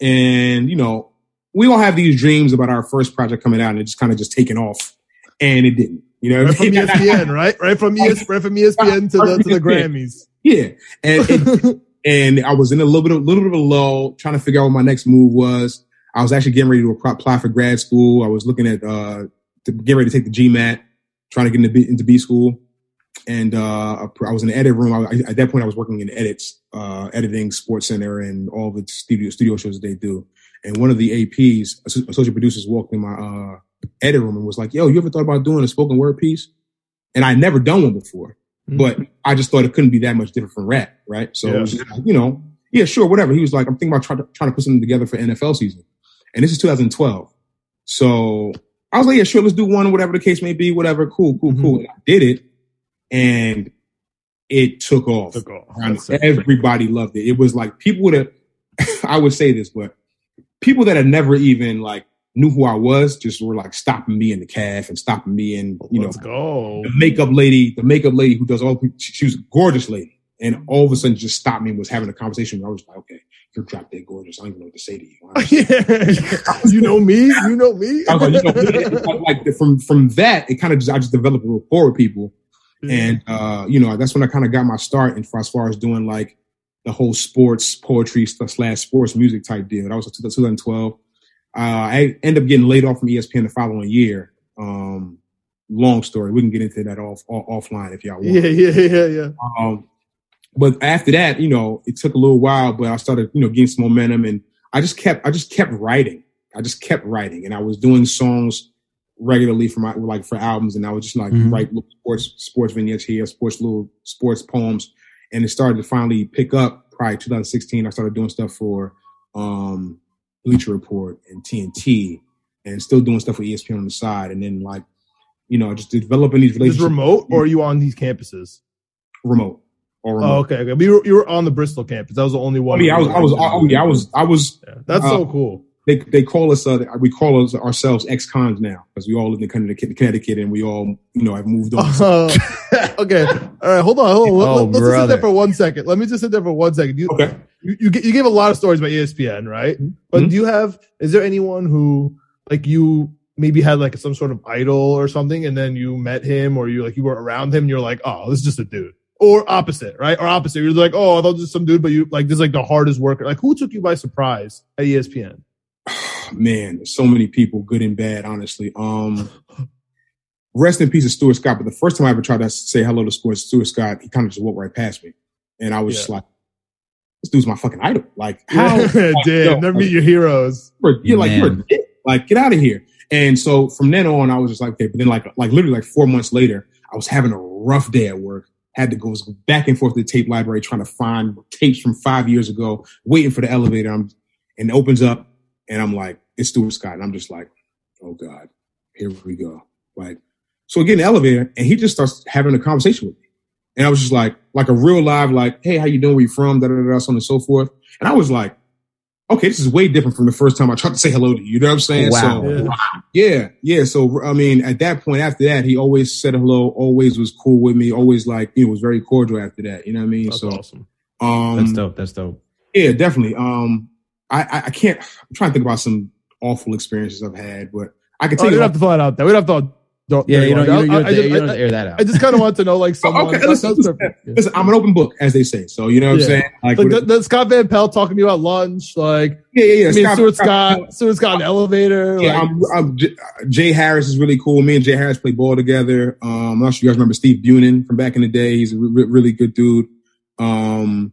and you know, we all have these dreams about our first project coming out and it just kind of just taking off and it didn't you know Right from ESPN, right? Right from ES, right from ESPN to the to the (laughs) Grammys. yeah and it, (laughs) and i was in a little bit of little bit of a lull trying to figure out what my next move was i was actually getting ready to apply for grad school. I was looking at uh to get ready to take the gmat trying to get into b, into b school. And uh i was in the edit room. I, at that point i was working in edits uh editing sports center and all the studio studio shows that they do. And one of the APs, asso- associate producers, walked in my uh, edit room and was like, "Yo, you ever thought about doing a spoken word piece?" And I'd never done one before, but I just thought it couldn't be that much different from rap, right? So just you know, yeah, sure, whatever. He was like, "I'm thinking about trying to, trying to put something together for NFL season," and this is 2012. So I was like, "Yeah, sure, let's do one, whatever the case may be, whatever, cool, cool, cool." Mm-hmm. And I did it, and it took off. Took off. It. everybody loved it. It was like people would have. (laughs) I would say this, but people that had never even like knew who I was just were like stopping me in the calf and stopping me in, you know, Let's go. the makeup lady, the makeup lady who does all. She, she was a gorgeous lady, and mm-hmm. all of a sudden just stopped me and was having a conversation. I was like, okay, you're drop dead gorgeous. I don't even know what to say to you. (laughs) you know me. You know me. I was like, you know, like from from that, it kind of just I just developed a rapport with people. And uh, you know, that's when I kind of got my start in as far as doing like the whole sports poetry slash sports music type deal. That was 2012. Uh, I ended up getting laid off from ESPN the following year. Um, long story. We can get into that off, off offline if y'all want. yeah, yeah, yeah, yeah. Um, but after that, you know, it took a little while, but I started, you know, getting some momentum, and I just kept, I just kept writing. I just kept writing, and I was doing songs regularly for my like for albums, and I was just like Mhm. write little sports sports vignettes here, sports little sports poems, and it started to finally pick up. Probably 2016, I started doing stuff for um, Bleacher Report and TNT, and still doing stuff for E ESPN on the side, and then like, you know, just developing these Is relationships. remote or are you on these campuses? remote. Oh, okay, okay. But you were, you were on the Bristol campus. That was the only Oh one. yeah, I was, I was, oh yeah, I was, I was. Yeah, That's uh, so cool. They they call us, uh, we call us ourselves ex-cons now because we all live in Connecticut, Connecticut, and we all, you know, have moved on. Uh, (laughs) okay. All right. Hold on. Hold on. Let- Oh, Let's just sit there for one second. Let me just sit there for one second. You, Okay. you, you, you gave a lot of stories about ESPN, right? But Mhm. do you have, is there anyone who, like, you maybe had like some sort of idol or something, and then you met him or you like, you were around him and you're like, oh, this is just a dude? Or opposite, right? Or opposite. You're like, oh, I thought this is some dude, but you like, this is like the hardest worker. Like, who took you by surprise at ESPN? (sighs) Man, so many people, good and bad, honestly. Um, rest in peace of Stuart Scott. But the first time I ever tried to say hello to Stuart, Stuart Scott, he kind of just walked right past me, and I was just like, "This dude's my fucking idol." Like, (laughs) how? Damn, yo, never meet your heroes. You're, you're like you're a dick. Like get out of here. And so from then on, I was just like, okay. But then like like literally like four months later, I was having a rough day at work. Had to go back and forth to the tape library trying to find tapes from five years ago, waiting for the elevator. I'm, and it opens up, and I'm like, it's Stuart Scott, and I'm just like, oh god, here we go. Like, so I get in the elevator, and he just starts having a conversation with me, and I was just like, like a real live, like, hey, how you doing? Where you from? Da da, da so on and so forth. And I was like, okay, this is way different from the first time I tried to say hello to you. You know what I'm saying? Wow. So, Yeah. yeah, yeah. So I mean, at that point, after that, he always said hello, always was cool with me, always like you know was very cordial after that. You know what I mean? That's so awesome. um, That's dope. That's dope. yeah, definitely. Um, I, I I can't. I'm trying to think about some awful experiences I've had, but I can Oh, tell you you. don't have to fill it out there. We don't have to. Don't, Yeah, you don't, you don't, you don't, I, have just, you don't I, air that out. I just kind of want to know, like, someone. okay, that- listen, that's listen, listen, I'm an open book, as they say. So you know what Yeah. I'm saying? Like, Like the, the Scott Van Pelt talking to me about lunch. Like, yeah, yeah, yeah. I mean, Scott- Stuart Scott, Stuart Scott in elevator. Yeah, like, I'm, I'm, J- Jay Harris is really cool. Me and Jay Harris play ball together. Um, I'm not sure you guys remember Steve Bunin from back in the day. He's a re- really good dude. Um,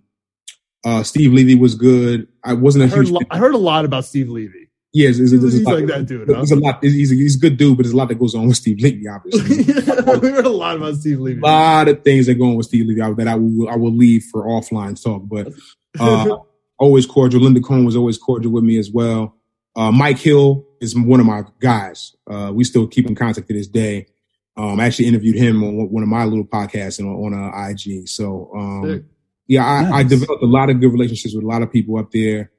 uh, Steve Levy was good. I wasn't a I heard, huge. lo- I heard a lot about Steve Levy. Yeah, there's, there's, there's He's a lot, like that dude. There's a lot. He's a, he's a good dude, but there's a lot that goes on with Steve Levy. Obviously, (laughs) we heard a lot about Steve Levy. a lot of things that go on with Steve Levy that I will I will leave for offline talk. But (laughs) uh, always cordial. Linda Cohn was always cordial with me as well. Uh, Mike Hill is one of my guys. Uh, we still keep in contact to this day. Um, I actually interviewed him on one of my little podcasts and on, on uh, IG. So, um, yeah, I, I developed a lot of good relationships with a lot of people up there.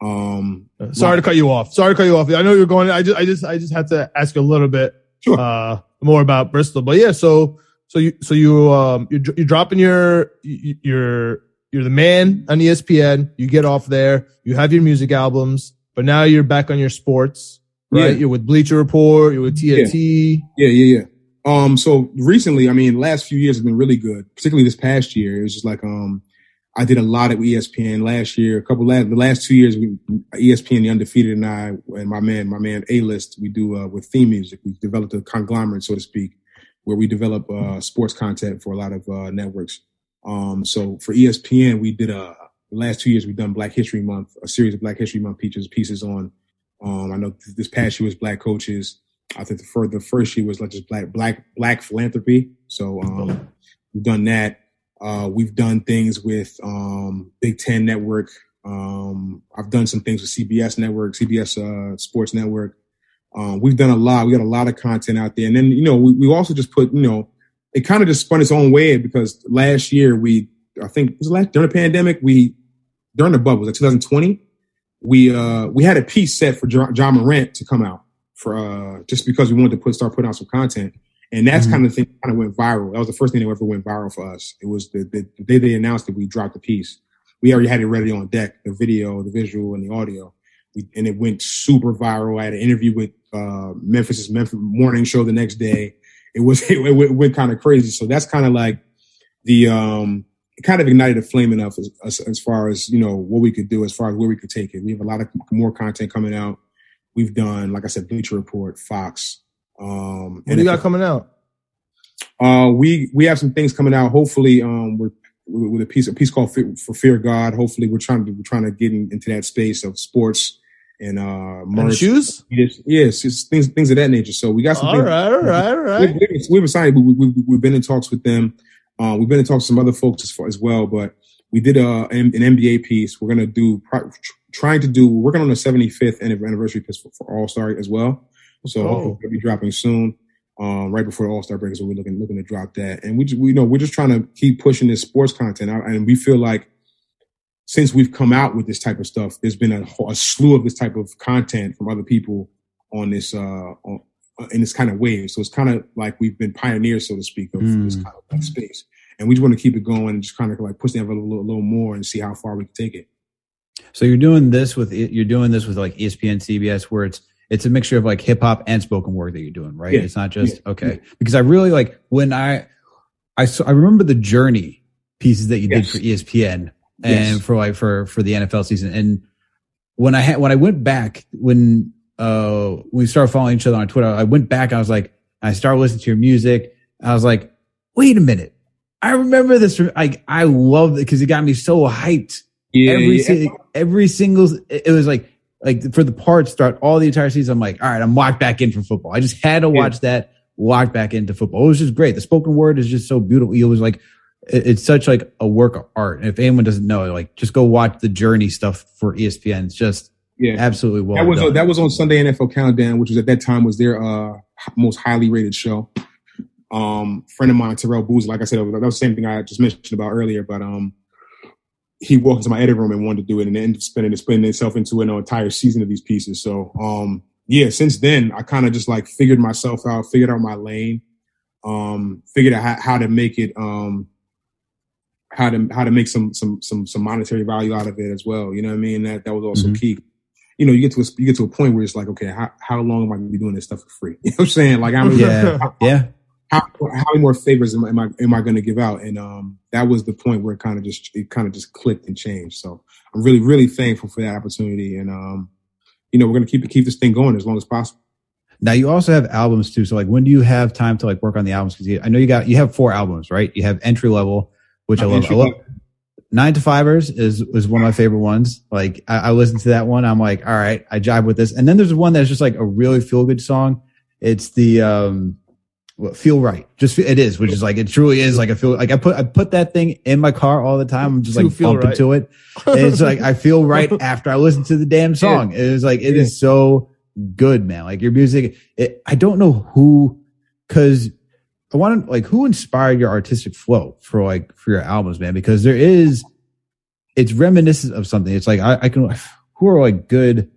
Um, Sorry to cut you off. Sorry to cut you off. I know you're going. I just, I just, I just had to ask you a little bit Sure. uh, more about Bristol. But yeah, so, so you, so you, um, you're, you're dropping your, your, you're, the man on ESPN. You get off there. You have your music albums, but now you're back on your sports, right? Yeah. You're with Bleacher Report. You're with TNT. Yeah, yeah, yeah. Um, so recently, I mean, last few years have been really good, particularly this past year. It was just like, um, I did a lot at E ESPN last year. A couple last, the last two years, we, ESPN, the undefeated, and I, and my man, my man A List, we do uh, with theme music. We developed a conglomerate, so to speak, where we develop uh, sports content for a lot of uh, networks. Um, so for ESPN, we did a last two years we've done Black History Month, a series of Black History Month pieces pieces on. Um, I know th- this past year was Black coaches. I think the first the first year was like just black black black philanthropy. So um, we've done that. Uh, we've done things with um, Big Ten Network. Um, I've done some things with CBS Network, CBS uh, Sports Network. Um, we've done a lot. We got a lot of content out there, and then you know we, we also just put you know it kind of just spun its own way because last year we I think was last during the pandemic we during the bubble it 2020 we uh we had a piece set for Ja, Ja Morant to come out for uh just because we wanted to put start putting out some content and that's Mhm. kind of the thing kind of went viral. That was the first thing that ever went viral for us. It was the, the, the day they announced that we dropped the piece we already had it ready on deck the video the visual and the audio. We, and it went super viral. I had an interview with uh Memphis's Memphis morning show the next day. It was (laughs) it, went, went kind of crazy. So that's kind of like the um it kind of ignited a flame enough as, as, as far as you know what we could do as far as where we could take it. We have a lot of more content coming out. We've done like i said bleacher report fox um What do you got coming out? uh we we have some things coming out hopefully um we're with a piece a piece called for fear god hopefully we're trying to we're trying to get in, into that space of sports and uh merch shoes? yes yes things things of that nature so we got some All things right, all right, all right. We've, we've assigned, we, we, we, we've been in talks with them. Uh, we've been in talks with some other folks as, far, as well, but we did a, an, NBA piece. We're to do, pro- trying to do, we're working on the 75th anniversary piece for, for All Star as well. So Oh. it'll be dropping soon. Um, right before the All Star break is when we're looking, looking to drop that. And we just, we know we're just trying to keep pushing this sports content out. And we feel like since we've come out with this type of stuff, there's been a, a slew of this type of content from other people on this, uh, on, in this kind of wave. So it's kind of like we've been pioneers, so to speak, of Mm. this kind of like space. And we just want to keep it going and just kind of like push the envelope a little, a little more and see how far we can take it. So you're doing this with you're doing this with like ESPN, CBS, where it's it's a mixture of like hip hop and spoken word that you're doing, right? Yeah. It's not just Yeah. okay. Because I really like when I I saw, I remember the journey pieces that you Yes. did for ESPN and Yes. for like for for the NFL season. And when I had when I went back when uh we started following each other on Twitter, I went back. I was like, I started listening to your music. I was like, wait a minute. I remember this. From, like I loved it because it got me so hyped Yeah, every yeah. every single it was like like for the parts throughout all the entire season i'm like all right i'm locked back in for football i just had to Yeah. watch that locked back into football it was just great the spoken word is just so beautiful it was like it's such like a work of art and if anyone doesn't know like just go watch the journey stuff for espn it's just yeah. absolutely well that was done. that was on Sunday NFL Countdown, which was at that time was their uh, most highly rated show. Um, friend of mine, Terrell Boozer, like I said, that was the same thing I just mentioned about earlier, but um, he walked into my editing room and wanted to do it, and ended up spending spending itself into an entire season of these pieces. So um, yeah, since then I kind of just like figured myself out, figured out my lane, um, figured out how, how to make it um how to how to make some some some some monetary value out of it as well. You know what I mean? That that was also Mhm. key. you know, you get to a, you get to a point where it's like, okay, how, how long am I going to be doing this stuff for free? (laughs) You know what I'm saying? Like, I'm Yeah, yeah. How, how many more favors am I am I, am I going to give out? And um, that was the point where it kind of just it kind of just clicked and changed. So I'm really really thankful for that opportunity, and um, you know, we're going to keep keep this thing going as long as possible. Now you also have albums too. So like, when do you have time to like work on the albums? Because I know you got you have four albums, right? You have entry level, which I love. I love. Nine to Fivers is is one of my favorite ones. Like I, I listened to that one. I'm like, all right, I jive with this. And then there's one that's just like a really feel good song. It's the um, feel right. Just Fe- it is, which is like it truly is like I feel. Like I put I put that thing in my car all the time. I'm just like feel bumping right. to it. And it's like I feel right (laughs) after I listen to the damn song. It is like it Yeah. is so good, man. Like your music. It, I don't know who, because I want to like who inspired your artistic flow for like for your albums, man. Because there is, it's reminiscent of something. It's like I, I can who are like good.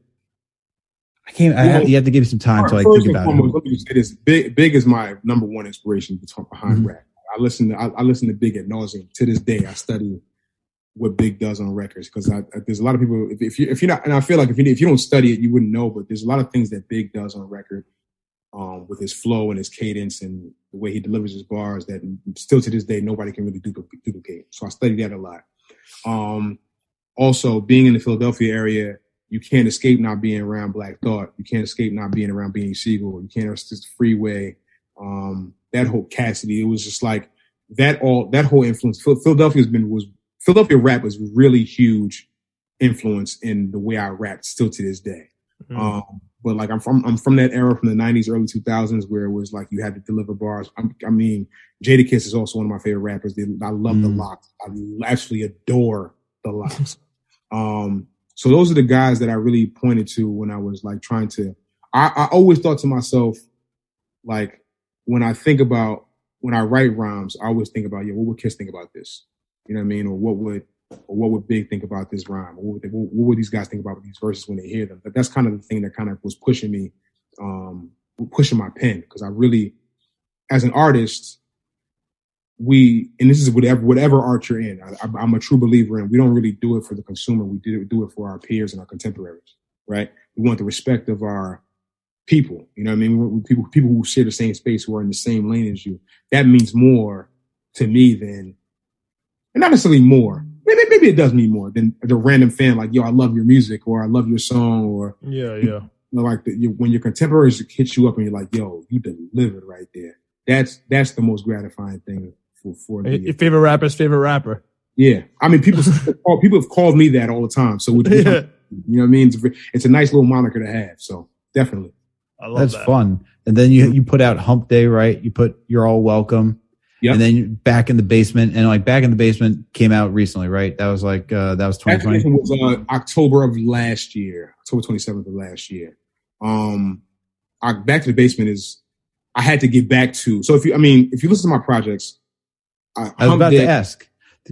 I can't. I have, you have to give me some time to like think about foremost, it. let me just say this: Big, Big is my number one inspiration behind Mhm. rap. I listen to I, I listen to Big at nauseum. To this day, I study what Big does on records because there's a lot of people. If, if you if you're not, and I feel like if you if you don't study it, you wouldn't know. But there's a lot of things that Big does on record, um, with his flow and his cadence and the way he delivers his bars that still to this day nobody can really duplicate. duplicate. So I study that a lot. Um, also, being in the Philadelphia area, you can't escape not being around Black Thought. You can't escape not being around Beanie Sigel. You can't escape Freeway. Um, that whole Cassidy. It was just like that. All that whole influence. Philadelphia's been was Philadelphia rap was really huge influence in the way I rap still to this day. Mm. Um, but like I'm from I'm from that era from the '90s, early 2000s, where it was like you had to deliver bars. I'm, I mean, Jadakiss is also one of my favorite rappers. I love the Mm. LOX. I actually adore the LOX. (laughs) um, so those are the guys that I really pointed to when I was like trying to. I, I always thought to myself, like when I think about when I write rhymes, I always think about, yeah, what would Kiss think about this? You know what I mean? Or what would or what would Big think about this rhyme? Or what would, they, what, what would these guys think about these verses when they hear them? But that's kind of the thing that kind of was pushing me, um, pushing my pen because I really, as an artist, we and this is whatever whatever art you're in. I, I'm- I'm a true believer in. We don't really do it for the consumer. We do do it for our peers and our contemporaries, right? We want the respect of our people. You know what I mean? We- we- People people who share the same space, who are in the same lane as you. That means more to me than, and not necessarily more. Maybe maybe it does mean more than the random fan like, yo, I love your music or I love your song or Yeah, yeah. you know, like the, you, when your contemporaries hit you up and you're like, yo, you delivered right there. That's that's the most gratifying thing for for the, Your favorite rapper's favorite rapper. yeah. I mean, people (laughs) people have called me that all the time. So we, you know what I mean? It's, a it's a nice little moniker to have. So definitely. I love That's that. fun. And then you you put out Hump Day, right? You put You're All Welcome. Yep. And then you- Back in the Basement, and like Back in the Basement came out recently, right? That was like uh that was That 2020. was uh, October of last year, October 27th of last year. Um, I, back to the basement is I had to get back to. So if you, I mean, if you listen to my projects, I, I was about to ask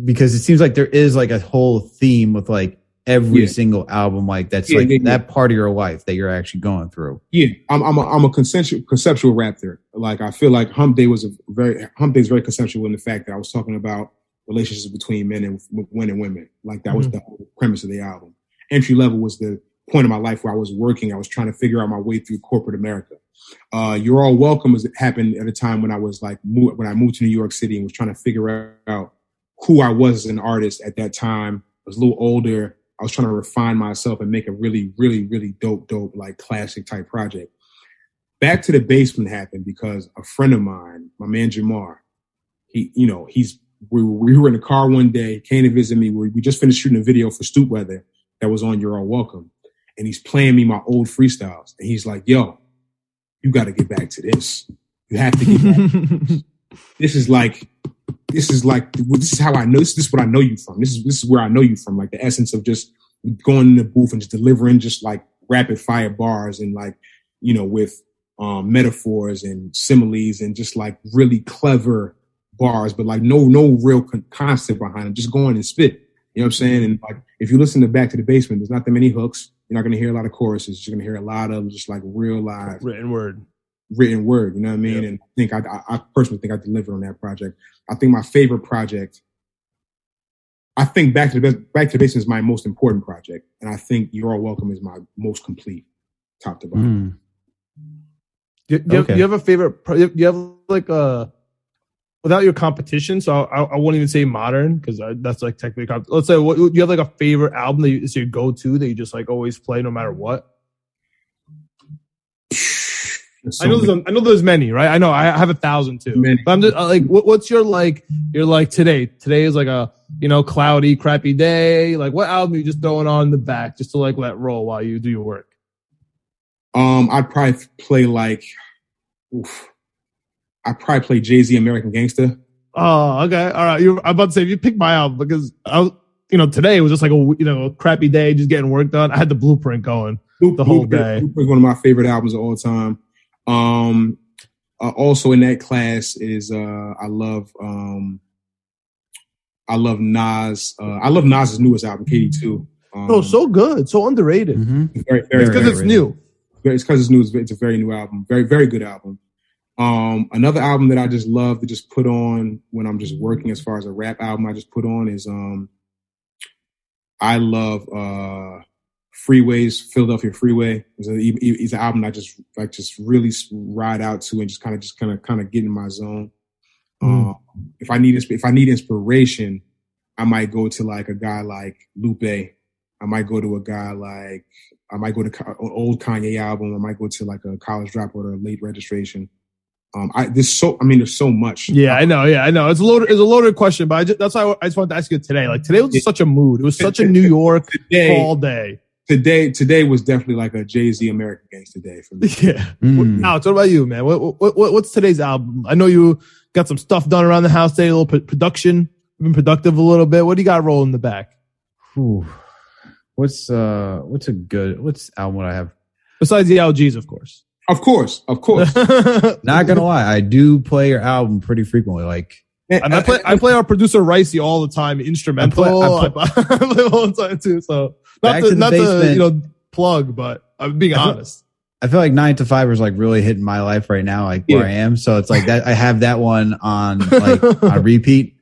because it seems like there is like a whole theme with like every Yeah. single album, like that's Yeah, like yeah, that part of your life that you're actually going through. Yeah, I'm I'm a, I'm a conceptual conceptual rapper. Like I feel like Hump Day was a very Hump Day is very conceptual in the fact that I was talking about relationships between men and men and women. Like that was Mm-hmm. the whole premise of the album. Entry level was the point of my life where I was working. I was trying to figure out my way through corporate America. Uh, You're all welcome. Was happened at a time when I was like when I moved to New York City and was trying to figure out who I was as an artist at that time. I was a little older. I was trying to refine myself and make a really, really, really dope, dope, like classic type project. Back to the basement happened because a friend of mine, my man Jamar, he, you know, he's we, we were in the car one day, came to visit me. We, we just finished shooting a video for Stoop Weather that was on You're All Welcome. And he's playing me my old freestyles. And he's like, yo, you got to get back to this. You have to get back (laughs) this is like this is like this is how I know this, this is what I know you from. This is this is where I know you from. Like the essence of just going in the booth and just delivering just like rapid fire bars and like you know with um, metaphors and similes and just like really clever bars, but like no no real con- concept behind it. Just going and spit. You know what I'm saying? And like if you listen to Back to the Basement, there's not that many hooks. You're not going to hear a lot of choruses. You're going to hear a lot of just like real live Written word. written word. You know what I mean? Yeah. And I think I, I, I personally think I delivered on that project. I think my favorite project. I think Back to the Bas- Back to the Basement is my most important project, and I think You're All Welcome is my most complete, top to bottom. Mm. Do, do you, have, do you have a favorite? pro- Do you have like a without your competition? So I, I won't even say modern because that's like technically. Comp- Let's say what, you have like a favorite album that you, is your go to that you just like always play no matter what? So (sighs) I know there's I know there's many, right? I know I have a thousand too. Many. But I'm just uh, like, what, what's your like? You're like today. Today is like a you know cloudy, crappy day. Like, what album are you just throwing on in the back just to like let roll while you do your work? Um, I'd probably play like, oof, I'd probably play Jay Z American Gangster. Oh, okay, all right. You're, I'm about to say if you pick my album because I was, you know, today was just like a you know a crappy day, just getting work done. I had the blueprint going. Loop, The whole Loop- day. Loop is one of my favorite albums of all time. Um, uh, also in that class is uh, I love um, I love Nas. Uh, I love Nas's newest album, KD Two. Um, Oh, so good, so underrated. Mhm. very, very, It's because it's new. it's because it's new. It's, it's a very new album. Very, very good album. Um, another album that I just love to just put on when I'm just working, as far as a rap album, I just put on is um, I love uh, Freeways, Philadelphia Freeway. It's, a, it's an album I just like, just really ride out to and just kind of, just kind of, kind of get in my zone. Um, if I need, if I need inspiration, I might go to like a guy like Lupe. I might go to a guy like I might go to an old Kanye album. I might go to like a college dropout or a late registration. Um, I there's so I mean there's so much. Yeah, I know. Yeah, I know. It's a loaded. It's a loaded question, but I just, that's why I just wanted to ask you today. Like today was Yeah. such a mood. It was such a (laughs) New York today fall day. today today was definitely like a Jay Z American Gangster day for me. (laughs) Yeah. Mm. Now, what about you, man? What, what, what what's today's album? I know you got some stuff done around the house today. A little p- production. You've been productive a little bit. What do you got rolling in the back? Whew. What's uh what's a good what's album would I have? Besides the LGs, of course. Of course, of course. (laughs) Not gonna lie, I do play your album pretty frequently. Like And I eh, play eh, I play our producer Ricey all the time, instrumental. I (laughs) I play- play, I play all the time too. So not to, to the not to you know plug, but I'm being I feel- honest. I feel like nine to five is like really hitting my life right now, like where I am. So it's like that I have that one on (laughs) like on repeat.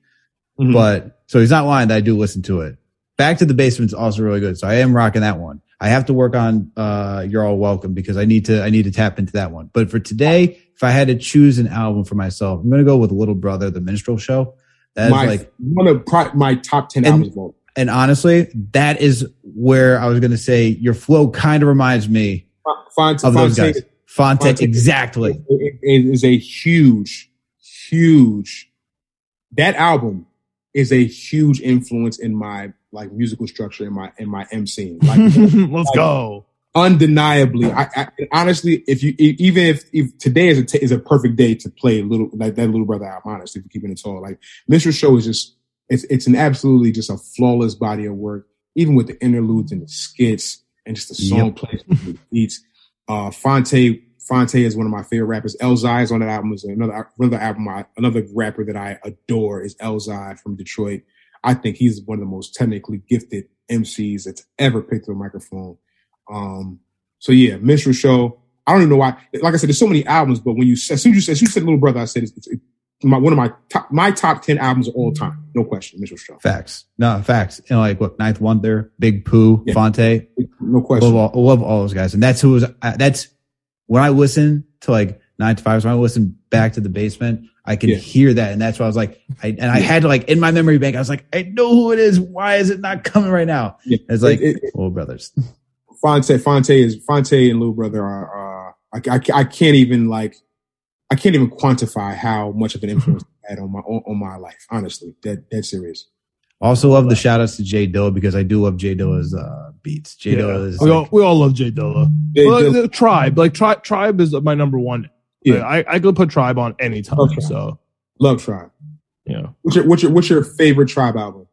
Mhm. But so he's not lying that I do listen to it. Back to the basement's also really good. So I am rocking that one. I have to work on uh You're All Welcome because I need to I need to tap into that one. But for today, if I had to choose an album for myself, I'm gonna go with Little Brother, the Minstrel Show. That is my like one of pro- my top ten And- albums. and honestly, that is where I was gonna say your flow kind of reminds me Phonte, of those Phonte guys. Phonte, Phonte- exactly. It is a huge, huge. That album is a huge influence in my like musical structure in my in my MCing. (laughs) Like Let's go. undeniably, I, I honestly, if you even if, if today is a t- is a perfect day to play little like that little brother album, honestly, for keeping it tall, like Minstrel Show is just it's it's an absolutely just a flawless body of work, even with the interludes and the skits and just the song plays the beats. Uh, Phonte Phonte is one of my favorite rappers. Elzhi is on that album. Is another another album. I, another rapper that I adore is Elzhi from Detroit. I think he's one of the most technically gifted MCs that's ever picked up a microphone. Um, so yeah, Minstrel Show. I don't even know why. Like I said, there's so many albums, but when you as soon as you said, as you said Little Brother, I said it's, it's my, one of my top my top ten albums of all time, no question. Minstrel Show, Facts. No, facts. And like, look, Ninth Wonder, Big Pooh, Yeah. Phonte, no love question. all, love all those guys. And that's who was, uh, that's when I listen to like nine to five, when I listen back to the basement, I can Yeah. hear that. And that's why I was like, I, and I had to like in my memory bank, I was like, I know who it is. Why is it not coming right now? Yeah. It's like, It- it- Little Brothers. (laughs) Phonte, Phonte is Phonte and Little Brother are. Uh, I, I, I can't even like, I can't even quantify how much of an influence (laughs) they had on my on, on my life. Honestly, that that's serious. Also love the shout outs to J Dilla because I do love J Dilla's uh, beats. Jay Yeah. Dilla is we, all, we all love J Dilla. They- Well, they- the tribe, like tribe, tribe is my number one. Yeah. I I could put tribe on anytime. Okay. So love Tribe. yeah, What's your what's your what's your favorite Tribe album?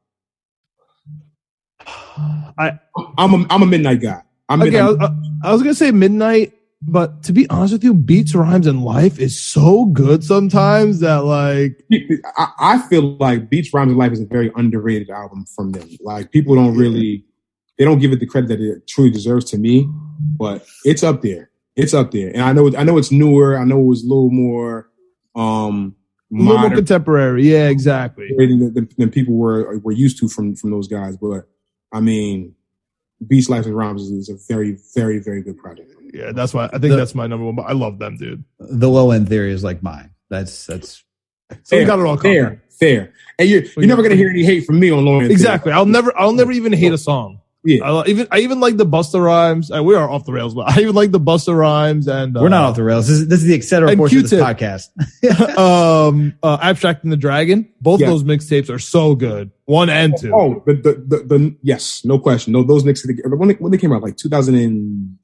(sighs) I I'm a I'm a Midnight guy. I'm okay. I, Midnight. was- I was gonna say midnight, but to be honest with you, beats, rhymes, and life is so good sometimes that like I, I feel like beats, Rhymes and Life is a very underrated album from them. Like people don't really, they don't give it the credit that it truly deserves to me, but it's up there. It's up there. And I know, I know it's newer. I know it was a little more, um, a little more contemporary. Yeah, exactly. than, than, than people were were used to from from those guys. But I mean, Beast Life and Rhymes is a very, very, very good project. Yeah, that's why I think The- that's my number one. But I love them, dude. The low end theory is like mine. That's that's So we got it all covered. fair, fair. And you're you're never gonna hear any hate from me on Lauren. Exactly. I'll never. I'll never even hate a song. Yeah. I even I even like the Busta Rhymes. And we are off the rails, but (laughs) I even like the Busta Rhymes and uh, we're not off the rails. This is, this is the etc. and portion of this podcast. (laughs) um uh, Abstract and the Dragon. Both Yeah. those mixtapes are so good. One and two. Oh, the, the the the yes, no question. No, those Knicks when they, when they came out, like 2016.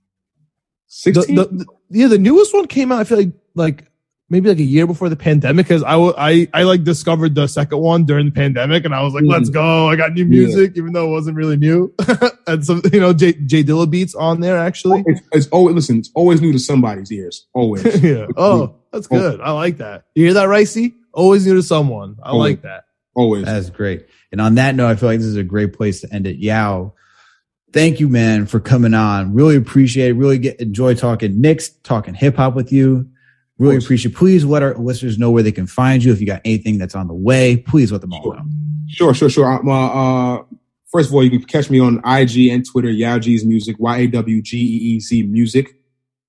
the, the, the- yeah, the newest one came out. I feel like like maybe like a year before the pandemic because I I I like discovered the second one during the pandemic and I was like, Mhm. let's go! I got new Yeah. music, even though it wasn't really new, (laughs) and some you know J J Dilla beats on there actually. it's, it's always listen. It's always new to somebody's ears. Always. (laughs) yeah. Oh, that's good. I like that. You hear that, Ricey? Always new to someone. I Oh. like that. always. That's great. And on that note, I feel like this is a great place to end it. Yao, thank you, man, for coming on. Really appreciate it. Really get enjoy talking Knicks, talking hip hop with you. Really appreciate. Please let our listeners know where they can find you. If you got anything that's on the way, please let them all Sure. know. Sure, sure, sure. Uh, uh, first of all, you can catch me on IG and Twitter, Yawg's Music, Y A W G E E Z Music.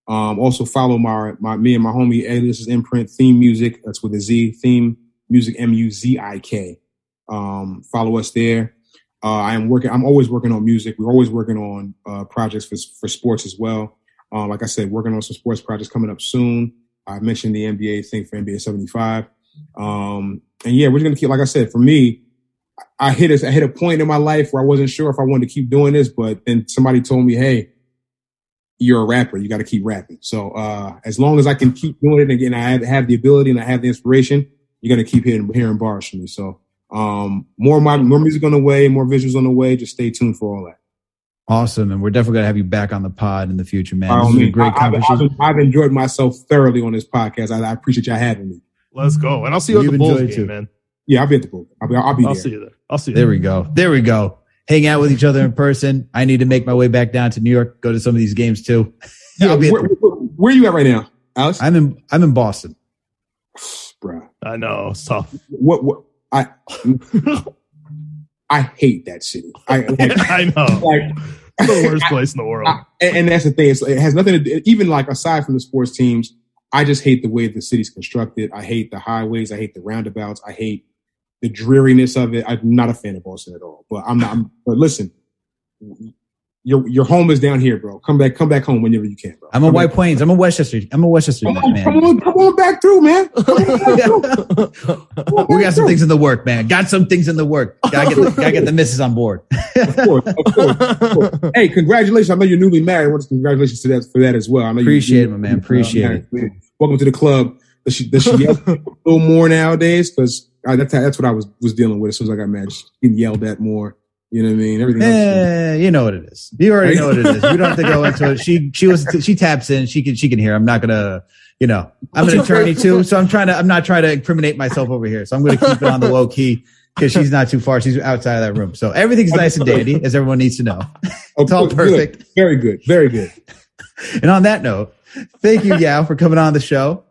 Um, also follow my my me and my homie Alias's imprint theme music. That's with a Z theme music M U Z I K. Um, follow us there. Uh, I am working. I'm always working on music. We're always working on uh, projects for for sports as well. Um, like I said, working on some sports projects coming up soon. I mentioned the NBA thing for NBA 75. Um, and yeah, we're gonna keep. Like I said, for me, I hit a, I hit a point in my life where I wasn't sure if I wanted to keep doing this, but then somebody told me, "Hey, you're a rapper. You got to keep rapping." So uh, as long as I can keep doing it, and again, I have, have the ability and I have the inspiration, you're gonna keep hearing hearing bars from me. So um, more my more music on the way, more visuals on the way. Just stay tuned for all that. Awesome, and we're definitely gonna have you back on the pod in the future, man. This is a great I, I've, conversation. I've, I've enjoyed myself thoroughly on this podcast. I, I appreciate y'all having me. Let's go. And I'll see you at We've the Bulls enjoyed game, too. man. Yeah, I'll be at the book. I'll be, I'll be I'll there. see you there. I'll see you There There we go. There we go. Hang out with each other in person. I need to make my way back down to New York, go to some of these games too. (laughs) Yeah, I'll be at where, where, where you at right now, Alex? I'm in I'm in Boston. (sighs) Bruh. I know. It's tough. What? What? I (laughs) I hate that city. I like, (laughs) I know. like It's (laughs) the worst place in the world. I- and, and that's the thing. It's, it has nothing to do, even like aside from the sports teams. I just hate the way the city's constructed. I hate the highways. I hate the roundabouts. I hate the dreariness of it. I'm not a fan of Boston at all. But I'm not. I'm, but listen, your your home is down here, bro. Come back. Come back home whenever you can, bro. I'm Come White back- Plains. I'm in Westchester. I'm in Westchester, Come on, man. come on, come on back through, man. Back through. (laughs) We got some through. things in the work, man. Got some things in the work. Gotta get the, gotta get the missus on board. Of course, of course. of course. (laughs) Hey, congratulations! I know you're newly married. I want to congratulations to that for that as well. I know Appreciate you- it, my man. Appreciate it. Welcome to the club. Does she does she yell a little more nowadays? Because that's that's what I was was dealing with as soon as I got married. Just getting yelled at more. You know what I mean? Everything. else. Eh, you know what it is. You already know what it is. You don't have to go (laughs) into it. She she was she taps in. She can she can hear. I'm not gonna. You know, I'm an attorney too, so I'm trying to. I'm not trying to incriminate myself over here. So I'm going to keep it on the low key because she's not too far. She's outside of that room, so everything's nice and dandy, as everyone needs to know. It's all Good. perfect. Very good. Very good. And on that note, thank you, Yao, for coming on the show.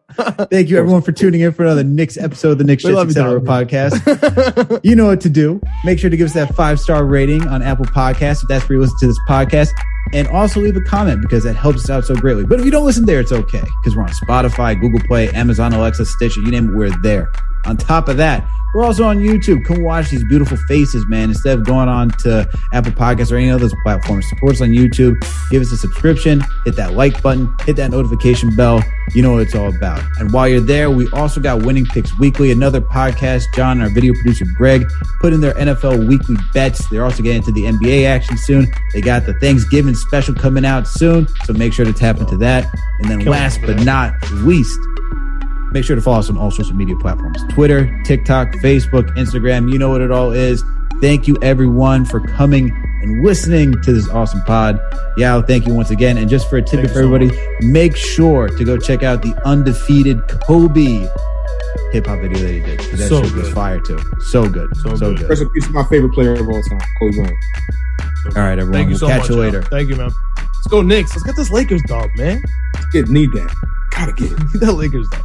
Thank you, everyone, for tuning in for another Knicks episode of the Knicks love Etc. podcast. (laughs) you know what to do. Make sure to give us that five star rating on Apple Podcasts if that's where you listen to this podcast. And also leave a comment because that helps us out so greatly. But if you don't listen there, it's okay because we're on Spotify, Google Play, Amazon, Alexa, Stitcher, you name it, we're there. On top of that, we're also on YouTube. Come watch these beautiful faces, man. Instead of going on to Apple Podcasts or any other platforms, support us on YouTube. Give us a subscription, hit that like button, hit that notification bell. You know what it's all about. And while you're there, we also got Winning Picks Weekly, another podcast. John and our video producer Greg put in their NFL weekly bets. They're also getting into the NBA action soon. They got the Thanksgiving special coming out soon, so make sure to tap into that. And then last but not least, Make sure to follow us on all social media platforms Twitter, TikTok, Facebook, Instagram. You know what it all is. Thank you, everyone, for coming and listening to this awesome pod. Yao, thank you once again. And just for a tip for you so everybody, make sure to go check out the undefeated Kobe hip hop video that he did. That So shit was good. fire too. So good. So, So good. good. Rest in peace to my favorite player of all time, Kobe Bryant. All right, everyone. Thank you we'll so catch much. you yo. later. Thank you, man. Let's go, Knicks. Let's get this Lakers dub, man. Get need that. Gotta get it. (laughs) Need that Lakers dub.